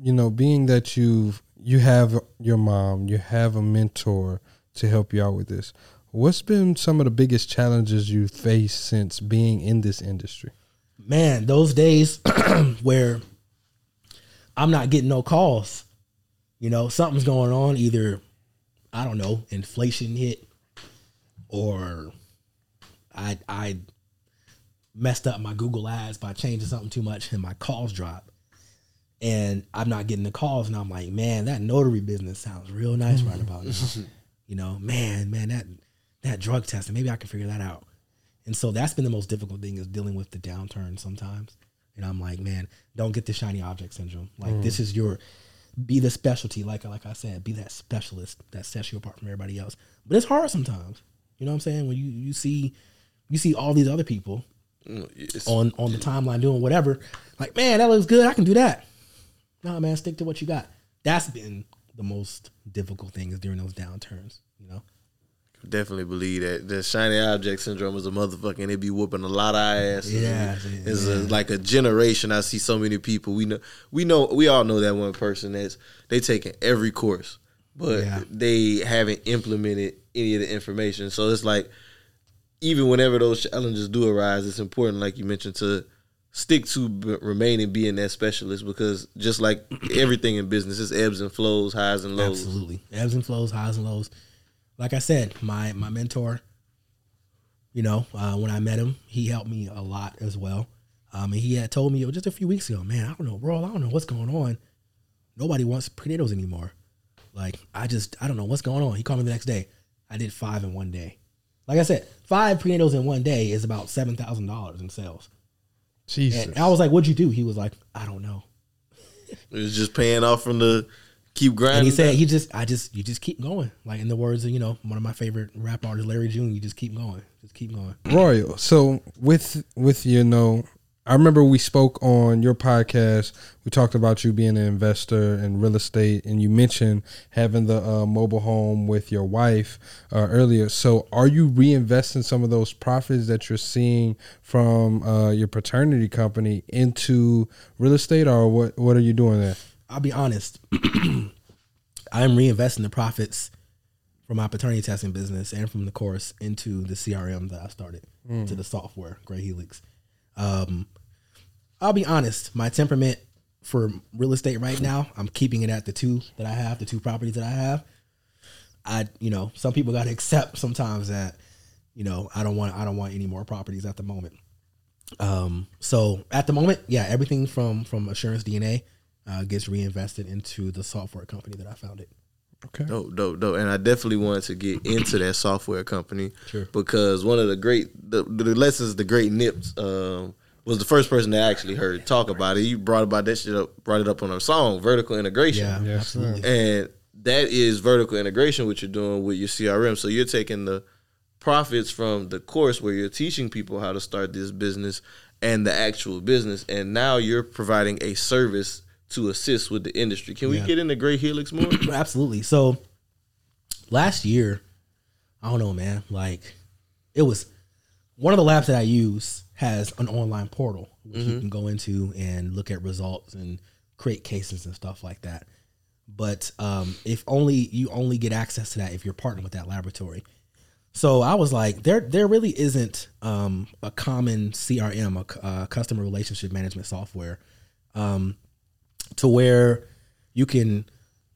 you know, being that you've you have your mom, you have a mentor to help you out with this. What's been some of the biggest challenges you faced since being in this industry? Man, those days where I'm not getting no calls, you know, something's going on. Either I don't know, inflation hit, or I I messed up my Google Ads by changing something too much, and my calls drop. And I'm not getting the calls, and I'm like, man, that notary business sounds real nice right about now. you know, man, man, that that drug testing, maybe I can figure that out. And so that's been the most difficult thing is dealing with the downturn sometimes. And I'm like, man, don't get the shiny object syndrome. Like Mm. this is your be the specialty, like like I said, be that specialist that sets you apart from everybody else. But it's hard sometimes. You know what I'm saying? When you you see you see all these other people on on the timeline doing whatever, like, man, that looks good. I can do that. Nah, man, stick to what you got. That's been the most difficult thing is during those downturns, you know? Definitely believe that the shiny object syndrome is a motherfucker and it be whooping a lot of ass. Yeah, it's yeah. A, like a generation. I see so many people. We know, we know, we all know that one person that's they taking every course, but Yeah. they haven't implemented any of the information. So it's like even whenever those challenges do arise, it's important, like you mentioned, to stick to b- remain and being that specialist because just like everything in business, it's ebbs and flows, highs and lows. Absolutely. Ebbs and flows, highs and lows. Like I said, my my mentor, you know, uh, when I met him, he helped me a lot as well. Um, and he had told me just a few weeks ago, man, I don't know, bro, I don't know what's going on. Nobody wants potatoes anymore. Like, I just, I don't know what's going on. He called me the next day. I did five in one day. Like I said, five prenatals in one day is about seven thousand dollars in sales. Jesus. And I was like, "What'd you do?" He was like, "I don't know." It was just paying off from the keep grinding. And he said, "He just, I just, you just keep going." Like in the words of you know one of my favorite rap artists, Larry June. You just keep going, just keep going. Royal. So with with you know, I remember we spoke on your podcast. We talked about you being an investor in real estate, and you mentioned having the uh, mobile home with your wife uh, earlier. So are you reinvesting some of those profits that you're seeing from uh, your paternity company into real estate, or what? What are you doing there? I'll be honest. I'm reinvesting the profits from my paternity testing business and from the course into the CRM that I started, Mm. to the software, Gray Helix. Um, I'll be honest. My temperament for real estate right now, I'm keeping it at the two that I have, the two properties that I have. I, you know, some people got to accept sometimes that, you know, I don't want, I don't want any more properties at the moment. Um, so at the moment, yeah, everything from from Assurance DNA uh, gets reinvested into the software company that I founded. Okay. Dope, dope, dope. And I definitely wanted to get into that software company Sure. because one of the great the, the lessons the great Nips um, was the first person that I actually heard talk about it. You brought about that shit up, brought it up on our song, vertical integration. Yeah, Yes, absolutely. And that is vertical integration, what you're doing with your CRM. So you're taking the profits from the course where you're teaching people how to start this business and the actual business, and now you're providing a service to assist with the industry. Can we Yeah. get into Gray Helix more? Absolutely. So last year, I don't know, man. Like it was one of the labs that I use has an online portal which you Mhm. can go into and look at results and create cases and stuff like that. But um, if only you only get access to that if you're partnered with that laboratory. So I was like, there there really isn't um, a common CRM, a, uh, customer relationship management software, um, to where you can,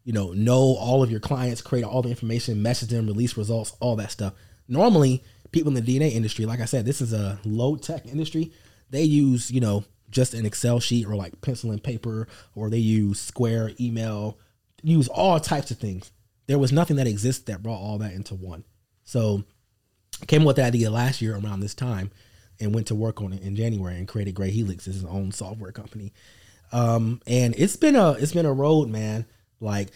you know, know all of your clients, create all the information, message them, release results, all that stuff. Normally, people in the DNA industry, like I said, this is a low tech industry. They use, you know, just an Excel sheet or like pencil and paper, or they use Square, email, use all types of things. There was nothing that exists that brought all that into one. So I came up with the idea last year around this time and went to work on it in January and created Gray Helix his own software company. Um, and it's been a it's been a road, man. Like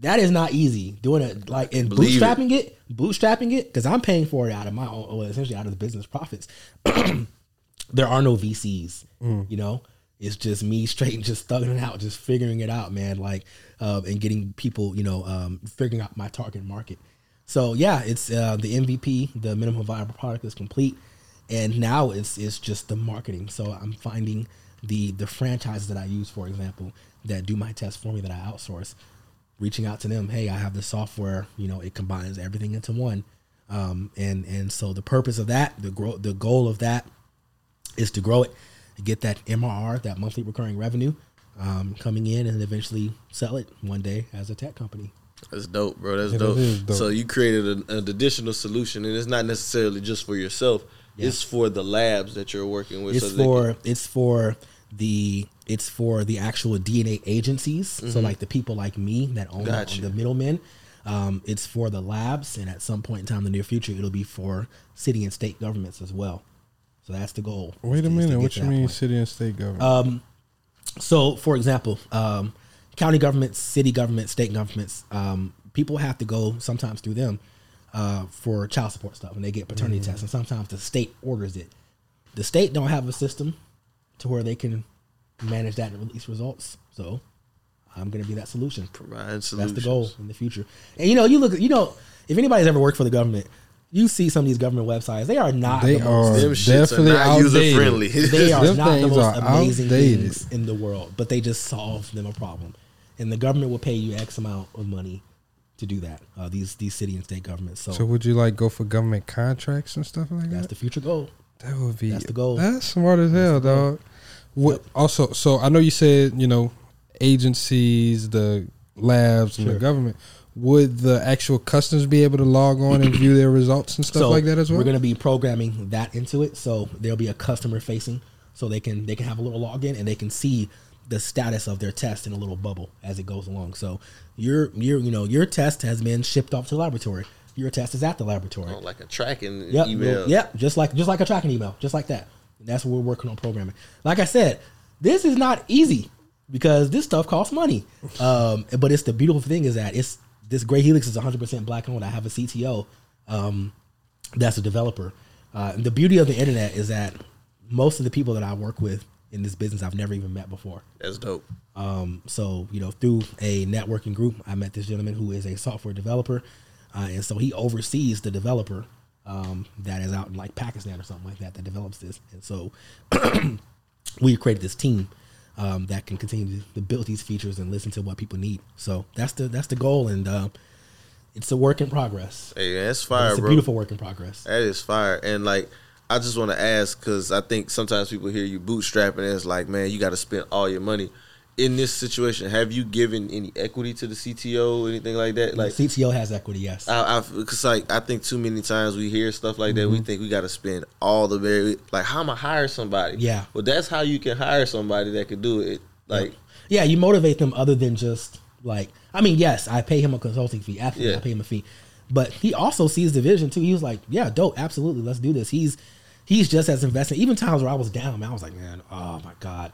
that is not easy doing it like and Believe it. bootstrapping it, bootstrapping it because I'm paying for it out of my own, well, essentially out of the business profits. there are no VCs, Mm. you know. It's just me straight and just thugging it out, just figuring it out, man. Like, uh, and getting people, you know, um, figuring out my target market. So yeah, it's uh, the MVP, the minimum viable product is complete, and now it's it's just the marketing. So I'm finding the the franchises that I use, for example, that do my tests for me that I outsource, reaching out to them, hey, I have this software, you know, it combines everything into one. Um, and and so the purpose of that, the grow, the goal of that, is to grow it, get that MRR, that monthly recurring revenue, um, coming in, and eventually sell it one day as a tech company. That's dope, bro. That's dope. dope. So you created an, an additional solution, and it's not necessarily just for yourself. Yeah. It's for the labs that you're working with. It's so they for it's for the it's for the actual DNA agencies. So Mhm. like the people like me that own the, Gotcha. the middlemen. Um, it's for the labs, and at some point in time in the near future, it'll be for city and state governments as well. So that's the goal. Wait a minute. What to you mean, point. city and state government? Um, so, for example, um, county governments, city governments, state governments, um, people have to go sometimes through them uh, for child support stuff, and they get paternity Mhm. tests, and sometimes the state orders it. The state don't have a system to where they can manage that and release results. So, I'm going to be that solution. Provide That's the goal in the future. And you know, you look, you know, if anybody's ever worked for the government. You see some of these government websites; they are not. They the are Them shits are definitely not user-friendly. They are Them not the most amazing outdated. things in the world, but they just solve them a problem, and the government will pay you X amount of money to do that. Uh, these these city and state governments. So, So would you like go for government contracts and stuff like that's that? That's the future goal. That would be That's the goal. That's smart as hell, dog. What also? So I know you said you know agencies, the labs, and the government. Would the actual customers be able to log on and view their results and stuff so like that as well? We're going to be programming that into it, so there'll be a customer facing, so they can they can have a little login and they can see the status of their test in a little bubble as it goes along. So your your you know your test has been shipped off to the laboratory. Your test is at the laboratory. Oh, like a tracking Yep, email. Yep, just like just like a tracking email, just like that. And that's what we're working on programming. Like I said, this is not easy because this stuff costs money. Um, but it's the beautiful thing is that it's this Gray Helix is 100% black owned. I have a CTO um, that's a developer. Uh, and the beauty of the internet is that most of the people that I work with in this business I've never even met before. That's dope. Um, so you know, through a networking group, I met this gentleman who is a software developer, uh, and so he oversees the developer um, that is out in like Pakistan or something like that that develops this. And so we created this team um, that can continue to build these features and listen to what people need. So that's the that's the goal, and uh, it's a work in progress. Hey, that's fire, It's a bro. beautiful work in progress. That is fire. And like, I just want to ask because I think sometimes people hear you bootstrapping and it's like, man, you got to spend all your money. In this situation, have you given any equity to the CTO or anything like that? Like, CTO has equity, yes. I, I, cause like I think too many times we hear stuff like that, we Mhm. think we got to spend all the very like how am I hire somebody? Yeah. well that's how you can hire somebody that could do it. Like yeah, you motivate them other than just like I mean, yes, I pay him a consulting fee. Absolutely, Yeah. I pay him a fee. But he also sees the vision too. He was like, "Yeah, dope, absolutely, let's do this." He's he's just as invested. Even times where I was down, man, I was like, "Man, oh my god,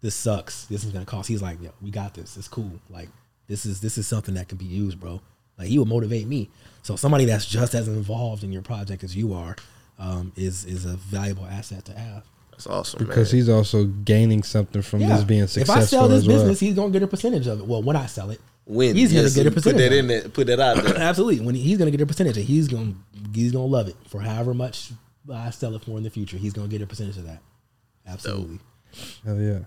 this sucks. This is gonna cost." He's like, yo, we got this. It's cool. Like this is this is something that can be used, bro." Like he would motivate me. So somebody that's just as involved in your project as you are um, is is a valuable asset to have. That's awesome, because he's also gaining something from this being successful. If I sell this as well. business, he's gonna get a percentage of it. Well, when I sell it, When he's Yeah, gonna get a you put percentage. that of in it. there- put that out there. Absolutely, when he- he's gonna get a percentage, and he's gonna he's gonna love it for however much I sell it for in the future. He's gonna get a percentage of that. Absolutely. Hell yeah.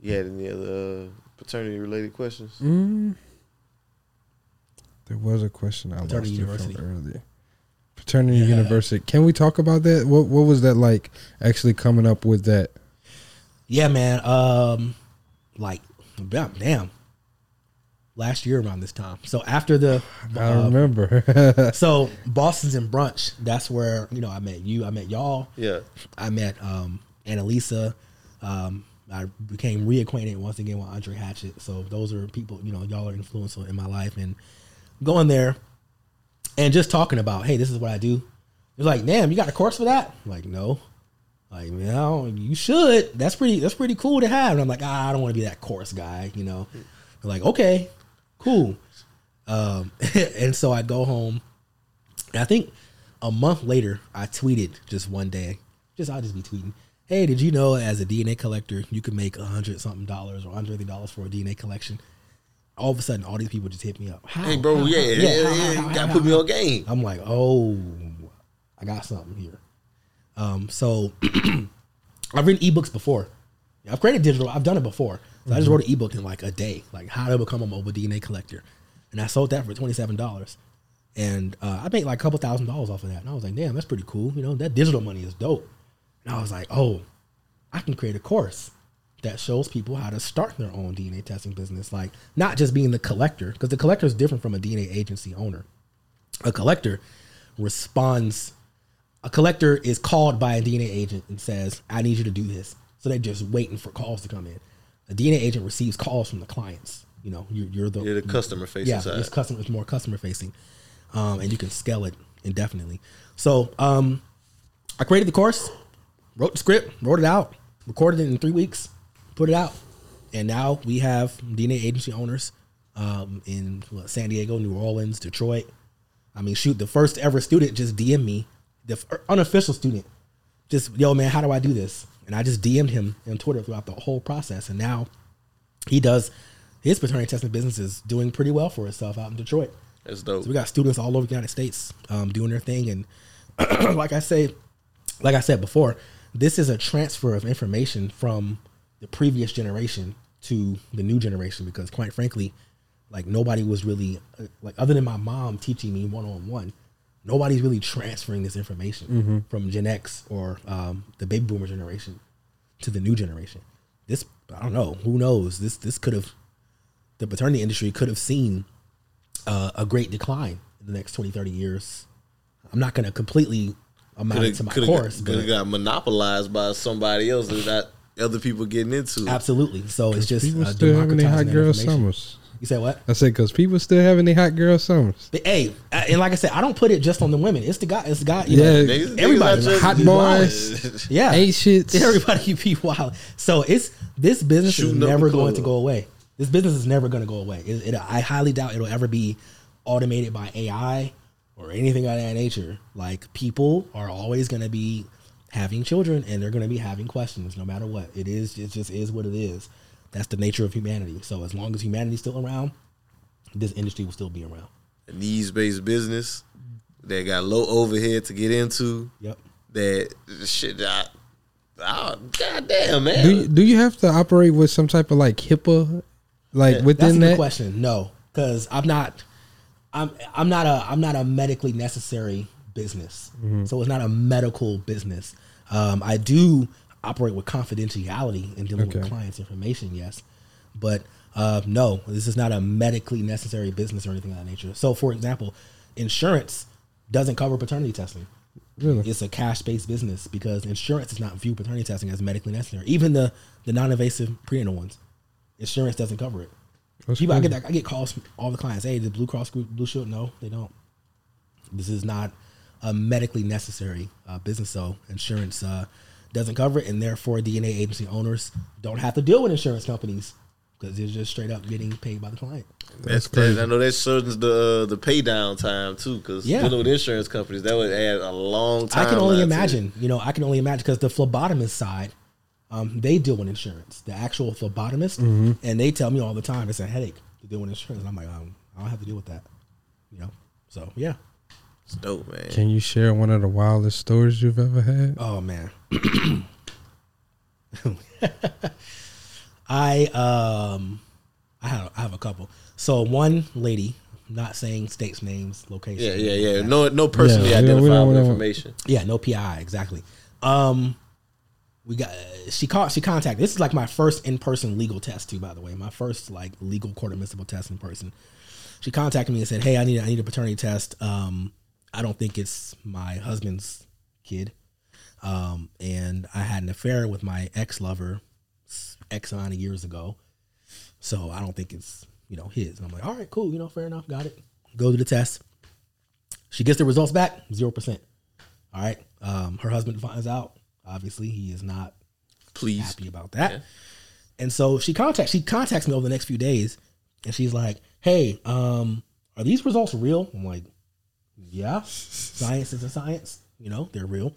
you had any other uh, paternity related questions? Mm. There was a question I Fraternity lost it University. from earlier. Fraternity University. Can we talk about that? What What was that like? Actually coming up with that? Yeah, man. Um, like, damn, damn. Last year around this time. So after the, I uh, remember. so Boston's and brunch. That's where you know I met you. I met y'all. Yeah. I met um, Annalisa. Um, I became reacquainted once again with Andre Hatchett. So those are people you know y'all are influential in my life and going there and just talking about hey this is what I do. They're like damn you got a course for that? I'm like no. Like man, I don't- you should. That's pretty. That's pretty cool to have. And I'm like, ah, I don't want to be that course guy. You know. They're like, okay, cool. Um, and so I go home. And I think a month later, I tweeted just one day. Just I'll just be tweeting. Hey, did you know as a DNA collector, you could make a hundred something dollars or hundred dollars for a DNA collection? All of a sudden, all these people just hit me up. How? Hey, bro, How? yeah, How? yeah, yeah, yeah, How? put me on game. I'm like, oh, I got something here. Um, so I've written ebooks before. I've created digital. I've done it before. So I just Mhm. wrote an ebook in like a day, like how to become a mobile DNA collector, and I sold that for twenty seven dollars. And uh, I made like a couple thousand dollars off of that. And I was like, damn, that's pretty cool. You know, that digital money is dope. And I was like, oh, I can create a course that shows people how to start their own DNA testing business. Like not just being the collector, because the collector is different from a DNA agency owner. A collector responds. A collector is called by a DNA agent and says, "I need you to do this." So they're just waiting for calls to come in. A DNA agent receives calls from the clients. You know, you're, you're the You're the customer-facing yeah, side. It's customer. It's more customer facing, um, and you can scale it indefinitely. So um, I created the course, wrote the script, wrote it out, recorded it in three weeks, put it out, and now we have DNA agency owners um, in what, San Diego, New Orleans, Detroit. I mean, shoot, the first ever student just DM'd me, the unofficial student, just yo man, how do I do this? And I just DM'd him on Twitter throughout the whole process, and now he does his paternity testing business is doing pretty well for itself out in Detroit. That's dope. So we got students all over the United States um, doing their thing, and like I say, like I said before, this is a transfer of information from the previous generation to the new generation because, quite frankly, like nobody was really uh, like other than my mom teaching me one on one. Nobody's really transferring this information Mhm. from Gen X or um, the baby boomer generation to the new generation. This I don't know. Who knows? This this could have the paternity industry could have seen uh, a great decline in the next 20, 30 years. I'm not going to completely amount it to my course, could have but got monopolized by somebody else that other people getting into. it. absolutely. So it's just people uh, still having their hot girl summers. You said what? I said because people still having their hot girl summers. But, hey, uh, and like I said, I don't put it just on the women. It's the guy. It's the guy. You Yeah, know, Niggas- everybody. niggas Hot be boys. Yeah, ain't shits. Everybody be wild. So it's this business Shooting is never going to go away. This business is never going to go away. It, it, I highly doubt it'll ever be automated by AI or anything of that nature. Like people are always going to be having children and they're going to be having questions no matter what. It is. It just is what it is. That's the nature of humanity. So as long as humanity's still around, this industry will still be around. a needs based business that got low overhead to get into. Yep. That shit. I, oh, God damn, man. Do you, do you have to operate with some type of like HIPAA, like within that? That's a within good that? question. No, because I'm not. I'm I'm not a I'm not a medically necessary business. Mhm. So it's not a medical business. Um, I do operate with confidentiality and dealing Okay. with clients' information. Yes, but uh, no, this is not a medically necessary business or anything of that nature. So, for example, insurance doesn't cover paternity testing. Really? It's a cash based business because insurance does not view paternity testing as medically necessary. Even the the non invasive prenatal ones, insurance doesn't cover it. That's People, I get that, I get calls from all the clients. Hey, the Blue Cross Blue Shield? No, they don't. This is not a medically necessary uh, business, so insurance uh, doesn't cover it, and therefore DNA agency owners don't have to deal with insurance companies because they're just straight up getting paid by the client. That's crazy. I know that shortens the uh, the pay down time too, because Yeah. dealing with insurance companies that would add a long time. I can only imagine. You know, I can only imagine because the phlebotomist side, um, they deal with insurance. The actual phlebotomist, Mhm. and they tell me all the time it's a headache to deal with insurance. And I'm like, um, I don't have to deal with that. You know, so yeah. It's dope, man. Can you share one of the wildest stories you've ever had? Oh man. I um I have I have a couple. So one lady, not saying states names, location. Yeah, yeah, yeah. No, no personally Yeah, we don't- we identifiable don't- information. Yeah, no PI exactly. Um, we got she called she contacted. This is like my first in person legal test too. By the way, my first like legal court admissible test in person. She contacted me and said, "Hey, I need I need a paternity test. Um, I don't think it's my husband's kid. Um, and I had an affair with my ex lover X amount of years ago, so I don't think it's you know his." And I'm like, "All right, cool. You know, fair enough. Got it. Go to the test." She gets the results back, zero percent. All right. Um, her husband finds out. Obviously, he is not pleased happy about that. And so she contacts she contacts me over the next few days, and she's like, "Hey, um, are these results real?" I'm like, "Yeah, science is a science. You know, they're real."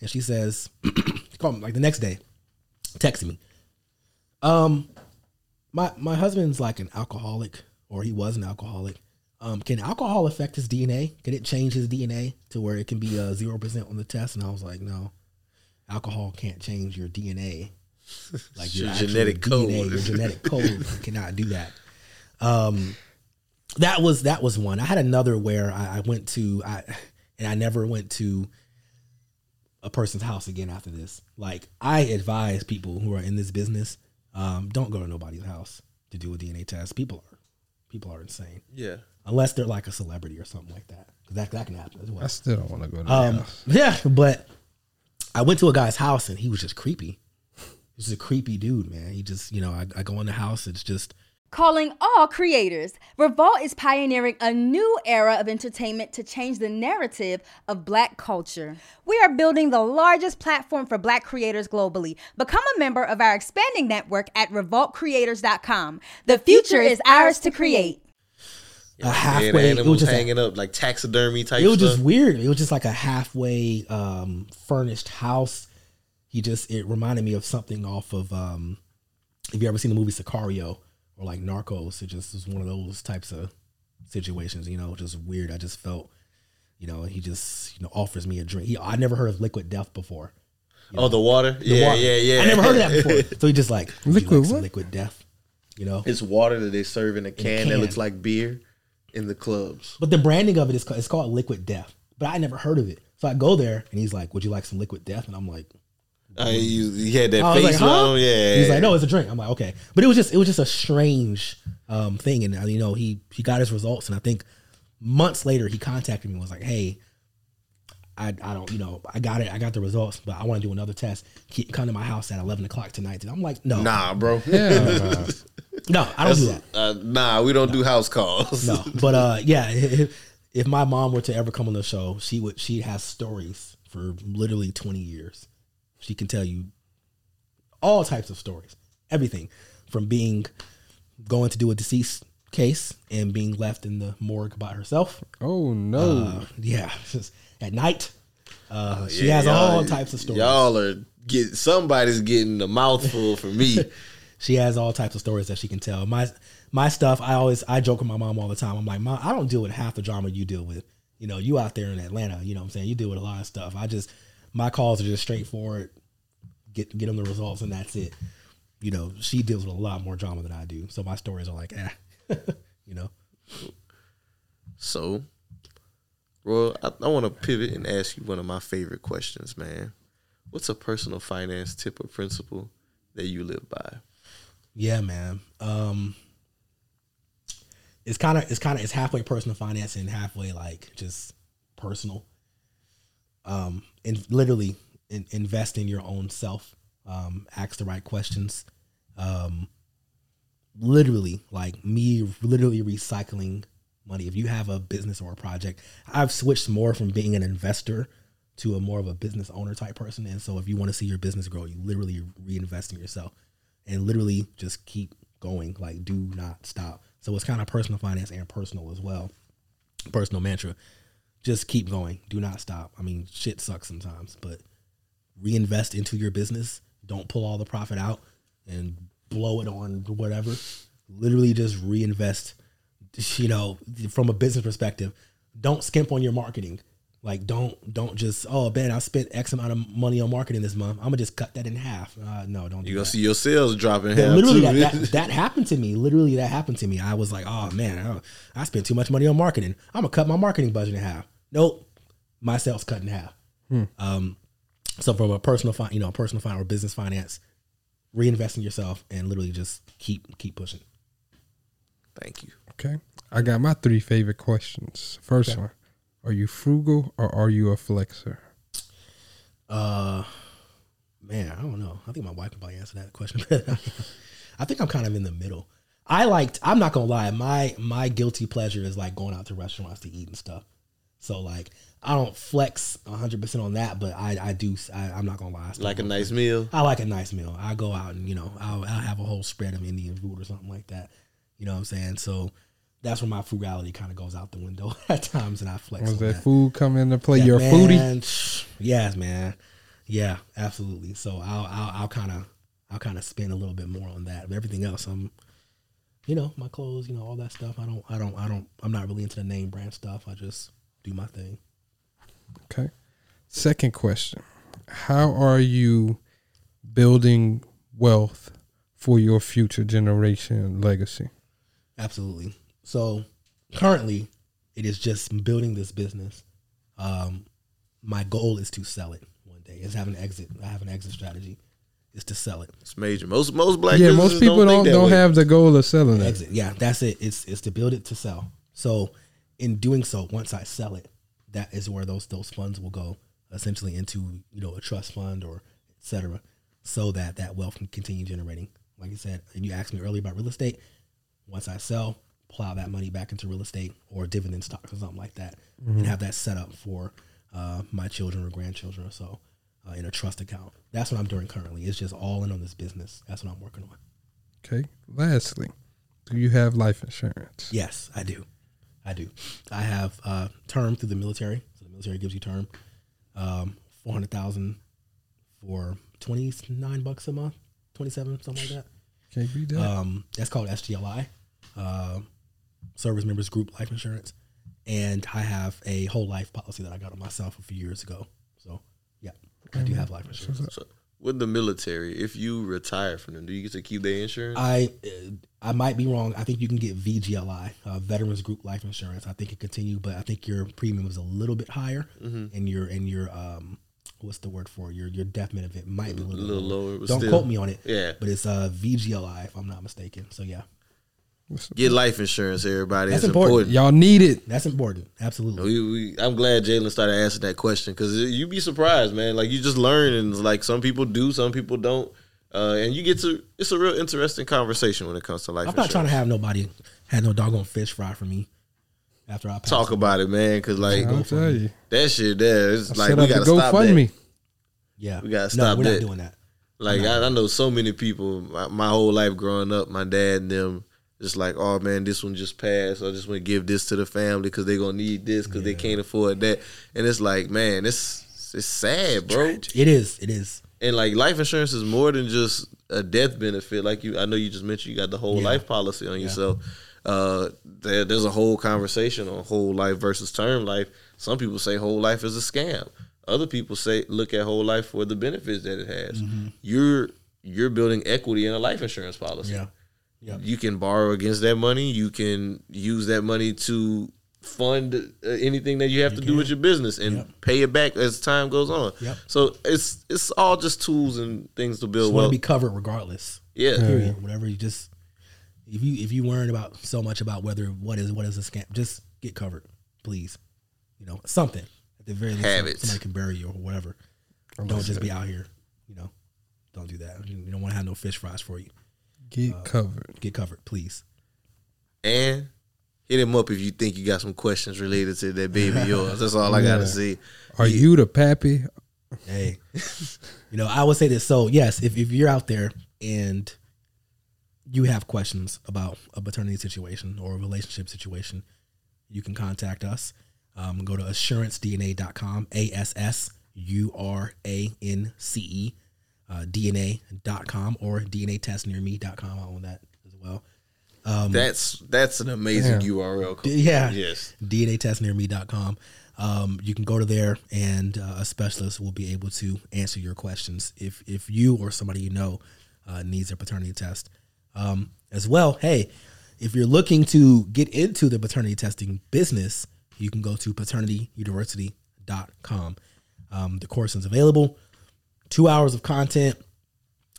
And she says, "Call me like the next day, texting me. Um, my my husband's like an alcoholic, or he was an alcoholic. Um, can alcohol affect his DNA? Can it change his DNA to where it can be a zero percent on the test? And I was like, no. alcohol can't change your DNA, like your, Your genetic DNA, code. your genetic code cannot do that. Um, that was that was one. I had another where I, I went to I and I never went to a person's house again after this. Like I advise people who are in this business, um, don't go to nobody's house to do a DNA test. People are people are insane. Yeah. Unless they're like a celebrity or something like that. 'Cause that that can happen as well. I still don't want to go to the Um, house. yeah, but I went to a guy's house and he was just creepy. He's a creepy dude, man. He just, you know, I, I go in the house, it's just Calling all creators, Revolt is pioneering a new era of entertainment to change the narrative of black culture. We are building the largest platform for black creators globally. Become a member of our expanding network at revoltcreators.com. The future is ours to create. a halfway. the It was just a- hanging up like taxidermy type. it was stuff. just weird. It was just like a halfway um, furnished house. He just it reminded me of something off of um, if you ever seen the movie Sicario or like Narcos. It just was one of those types of situations. You know, just weird. I just felt, you know, he just you know offers me a drink. He, I never heard of liquid death before. You Oh, know, the water? Yeah, yeah, yeah. I never heard of that before. So he just like Liquid like what? Liquid death. You know, It's water that they serve in a can, that can. looks like beer in the clubs. But the branding of it is ca- it's called Liquid Death. But I never heard of it. So I go there and he's like, "Would you like some Liquid Death?" And I'm like, Uh, you, you had that I was face like, huh? on, yeah. He's like, "No, it's a drink." I'm like, "Okay," but it was just it was just a strange um, thing, and uh, you know he he got his results, and I think months later he contacted me and was like, "Hey." I, I don't you know I got it I got the results but I want to do another test Keep, come to my house at eleven o'clock tonight I'm like no Nah, bro. no, no I don't do that Uh, nah, we don't do house calls. no, but uh, yeah, if, if my mom were to ever come on the show, she would. She has stories for literally twenty years. She can tell you all types of stories, everything from being going to do a deceased case and being left in the morgue by herself. Oh no! Uh, yeah, at night. Uh, she Yeah, has y'all- all types of stories. Y'all are get somebody's getting a mouthful for me. she has all types of stories that she can tell. My my stuff, I always I joke with my mom all the time. I'm like, Mom, I don't deal with half the drama you deal with. You know, you out there in Atlanta, you know what I'm saying? You deal with a lot of stuff. I just my calls are just straightforward. Get get them the results and that's it. You know, she deals with a lot more drama than I do. So my stories are like, eh. you know. So, Royal, I, I want to pivot and ask you one of my favorite questions, man. What's a personal finance tip or principle that you live by? Yeah, man. Um it's kind of it's kind of it's halfway personal finance and halfway like just personal. Um and literally in, invest in your own self. Um ask the right questions. Um literally like me literally recycling money. If you have a business or a project, I've switched more from being an investor to a more of a business owner type person. And so if you want to see your business grow, you literally reinvest in yourself and literally just keep going. Like do not stop. So it's kind of personal finance and personal as well. Personal mantra. Just keep going. Do not stop. I mean, shit sucks sometimes, but reinvest into your business. Don't pull all the profit out and blow it on whatever. Literally just reinvest, you know, from a business perspective. Don't skimp on your marketing. Like don't don't just oh man I spent X amount of money on marketing this month I'm gonna just cut that in half. Uh, no, don't. do You gonna that. see your sales dropping half literally that, that, that happened to me. Literally that happened to me. I was like, oh man, I, I spent too much money on marketing. I'm gonna cut my marketing budget in half. Nope, my sales cut in half. Hmm. Um, so from a personal, fi- you know, personal finance or business finance, reinvest in yourself and literally just keep keep pushing. Thank you. Okay. I got my three favorite questions. First Okay. one. Are you frugal or are you a flexer? Uh, man, I don't know. I think my wife can probably answer that question. I think I'm kind of in the middle. I liked. I'm not gonna lie. My my guilty pleasure is like going out to restaurants to eat and stuff. So like, I don't flex 100 percent on that, but I I do. I, I'm not gonna lie. I Like a nice for- meal? I like a nice meal. I go out and you know I'll, I'll have a whole spread of Indian food or something like that. You know what I'm saying? So that's where my frugality kind of goes out the window at times, and I flex. Was on that that. food come into play? Yeah, You're a man, foodie? sh- Yes, man. Yeah, absolutely. So I'll I'll, I'll kind of I'll kind of spend a little bit more on that. But everything else, I'm, you know, my clothes, you know, all that stuff. I don't I don't I don't I'm not really into the name brand stuff. I just do my thing. Okay. Second question. how are you building wealth for your future generation legacy? Absolutely. So currently, it is just building this business. Um, my goal is to sell it one day. Is have an exit. I have an exit strategy. Is to sell it. It's major. Most most black yeah, most people don't, don't don't have the goal of selling it. Exit. Yeah, that's it. It's it's to build it to sell. So in doing so, once I sell it, that is where those those funds will go essentially into you know a trust fund or et cetera, so that that wealth can continue generating. Like you said, and you asked me earlier about real estate. Once I sell, plow that money back into real estate or dividend stocks or something like that, Mhm. and have that set up for uh, my children or grandchildren or so uh, in a trust account. That's what I'm doing currently. It's just all in on this business. That's what I'm working on. Okay. Lastly, do you have life insurance? Yes, I do. I do. I have uh, term through the military. So the military gives you term, um, four hundred thousand for twenty nine bucks a month, twenty seven, something like that. Can't beat that. Um, that's called SGLI, uh, Service Members Group Life Insurance, and I have a whole life policy that I got on myself a few years ago. So yeah, I do have life insurance. So, with the military, if you retire from them, do you get to keep their insurance? I uh, I might be wrong. I think you can get VGLI, uh, Veterans Group Life Insurance. I think it continue, but I think your premium is a little bit higher, Mhm. and your and your um, what's the word for it? your your death benefit might be a little, little lower, Don't still. quote me on it. Yeah. but it's uh VGLI if I'm not mistaken. So yeah, Get life insurance, everybody. That's it's important. important. Y'all need it. That's important. Absolutely. We, we, I'm glad Jalen started asking that question because you'd be surprised, man. Like you just learn, and like some people do, some people don't, uh, and you get to. It's a real interesting conversation when it comes to life. I'm not insurance. trying to have nobody had no doggone fish fry for me after I pass talk about it, man, because like I'll tell you. that shit there. It's I like set we up gotta the stop GoFundMe. that. Yeah, We gotta No, stop we're not doing that. Like I, I know so many people. My, my whole life growing up, my dad and them just like, oh man, this one just passed. I just want to give this to the family because they're gonna need this because they can't afford that. And it's like, man, it's it's sad, bro. It is. It is. And like life insurance is more than just a death benefit. Like you, I know you just mentioned you got the whole Yeah. life policy on Yeah. yourself. Uh, there, there's a whole conversation on whole life versus term life. Some people say whole life is a scam. Other people say look at whole life for the benefits that it has. Mhm. You're you're building equity in a life insurance policy. Yeah. Yeah. You can borrow against that money. You can use that money to fund uh, anything that you have to do with your business and pay it back as time goes on. Yep. So it's it's all just tools and things to build Just want to be covered regardless. Yeah. Period. Whatever you just if you if you worrying about so much about whether what is what is a scam, just get covered, please. You know something at the very least. Have so- it. Somebody can bury you or whatever. Don't just be out here. You know, don't do that. You you don't want to have no fish fries for you. Get Uh, covered. Get covered, please. and hit him up if you think you got some questions related to that baby yours. That's all I gotta Yeah. say. Are you the pappy? Hey, you know, I would say this. So, yes, if, if you're out there and you have questions about a paternity situation or a relationship situation, you can contact us. Um, go to assurancedna.com, A S S U R A N C E, uh, DNA.com, or DNAtestnearme.com. I own that as well. Um, That's that's an amazing Damn. URL. code. yeah. Yes. DNAtestnearme.com. Um, you can go to there and uh, a specialist will be able to answer your questions if if you or somebody you know uh, needs a paternity test. Um, as well, hey, if you're looking to get into the paternity testing business, you can go to paternityuniversity.com. Um, the course is available. Two hours of content,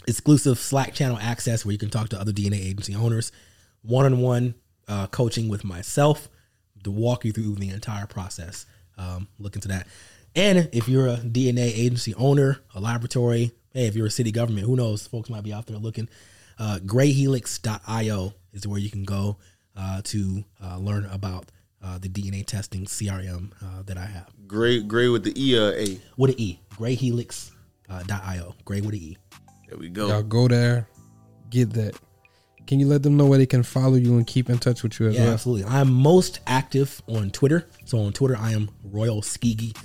exclusive Slack channel access where you can talk to other DNA agency owners, one on one coaching with myself to walk you through the entire process. Um, look into that. And if you're a DNA agency owner, a laboratory, hey, if you're a city government, who knows? Folks might be out there looking. Uh, grayhelix.io is where you can go uh, to uh, learn about uh, the DNA testing CRM uh, that I have. Gray gray with the E A. With an E. Grayhelix.io. Gray with an E. There we go. Y'all go there, get that. Can you let them know where they can follow you and keep in touch with you as Yeah, well? absolutely. I'm most active on Twitter. So on Twitter, I am Royal Skegee.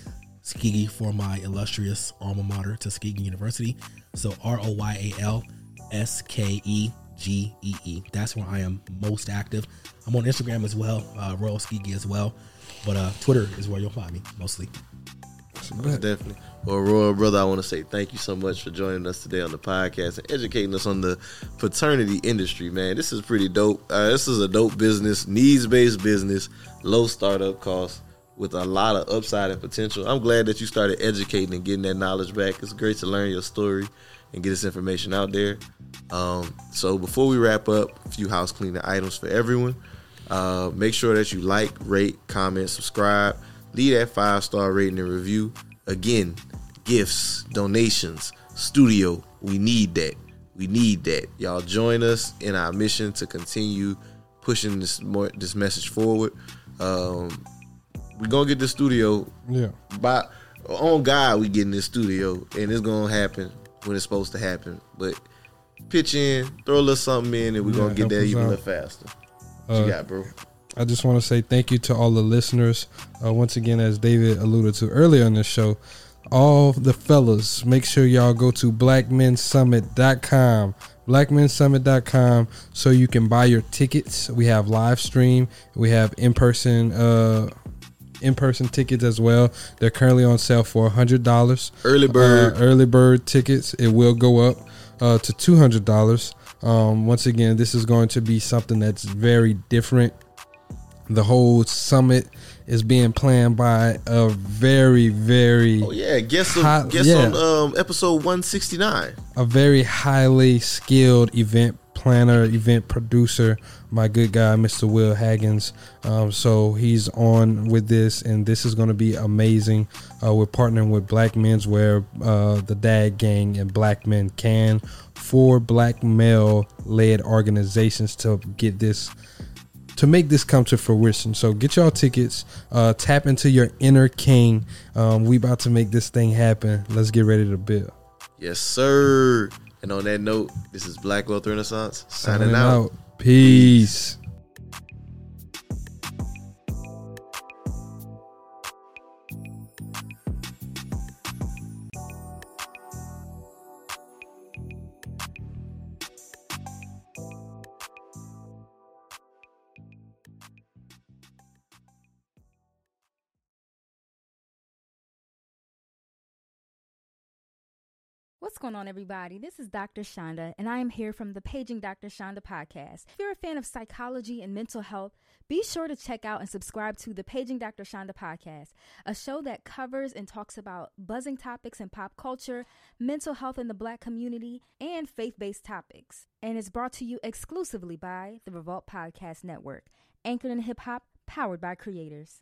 Skegee for my illustrious alma mater, Tuskegee University. So R O Y A L S K E G E E. That's where I am most active. I'm on Instagram as well, uh, Royal Skegee as well. But uh, Twitter is where you'll find me mostly. Most definitely. Well, Royal brother, I want to say thank you so much for joining us today on the podcast and educating us on the paternity industry, man. This is pretty dope. Uh, this is a dope business, needs based business, low startup costs with a lot of upside and potential. I'm glad that you started educating and getting that knowledge back. It's great to learn your story and get this information out there. Um, so before we wrap up, a few house cleaning items for everyone. Uh, make sure that you like, rate, comment, subscribe, leave that five star rating and review. Again, gifts, donations, studio. We need that. We need that. Y'all join us in our mission to continue pushing this more this message forward. Um, we're gonna get the studio. Yeah. By on God, we get in this studio, and it's gonna happen when it's supposed to happen. But pitch in, throw a little something in, and we're Yeah, gonna get there even a little faster. What Uh, you got, bro? I just want to say thank you to all the listeners. Uh, once again, as David alluded to earlier in the show, all the fellas, make sure y'all go to blackmensummit.com. Blackmensummit.com so you can buy your tickets. We have live stream, we have in person uh in person tickets as well. They're currently on sale for hundred dollars. Early bird. Uh, early bird tickets. It will go up uh, to two hundred dollars. Um, once again, this is going to be something that's very different. The whole summit is being planned by a very, very Oh yeah, guess high- on, guess yeah, on um, episode one sixty nine. a very highly skilled event planner, event producer, my good guy, Mr. Will Haggins. Um, so he's on with this, and this is going to be amazing. Uh, we're partnering with Black Menswear, uh, the Dad Gang, and Black Men Can, four black male led organizations to get this to make this come to fruition. So get y'all tickets. Uh, tap into your inner king. Um, we about to make this thing happen. Let's get ready to build. Yes, sir. And on that note, this is Black Wealth Renaissance signing, Signing out. out. Peace. What's going on, everybody? This is Dr. Shonda, and I am here from the Paging Dr. Shonda podcast. If you're a fan of psychology and mental health, be sure to check out and subscribe to the Paging Dr. Shonda podcast, a show that covers and talks about buzzing topics in pop culture, mental health in the black community, and faith based topics. And it's brought to you exclusively by the Revolt Podcast Network, anchored in hip hop, powered by creators.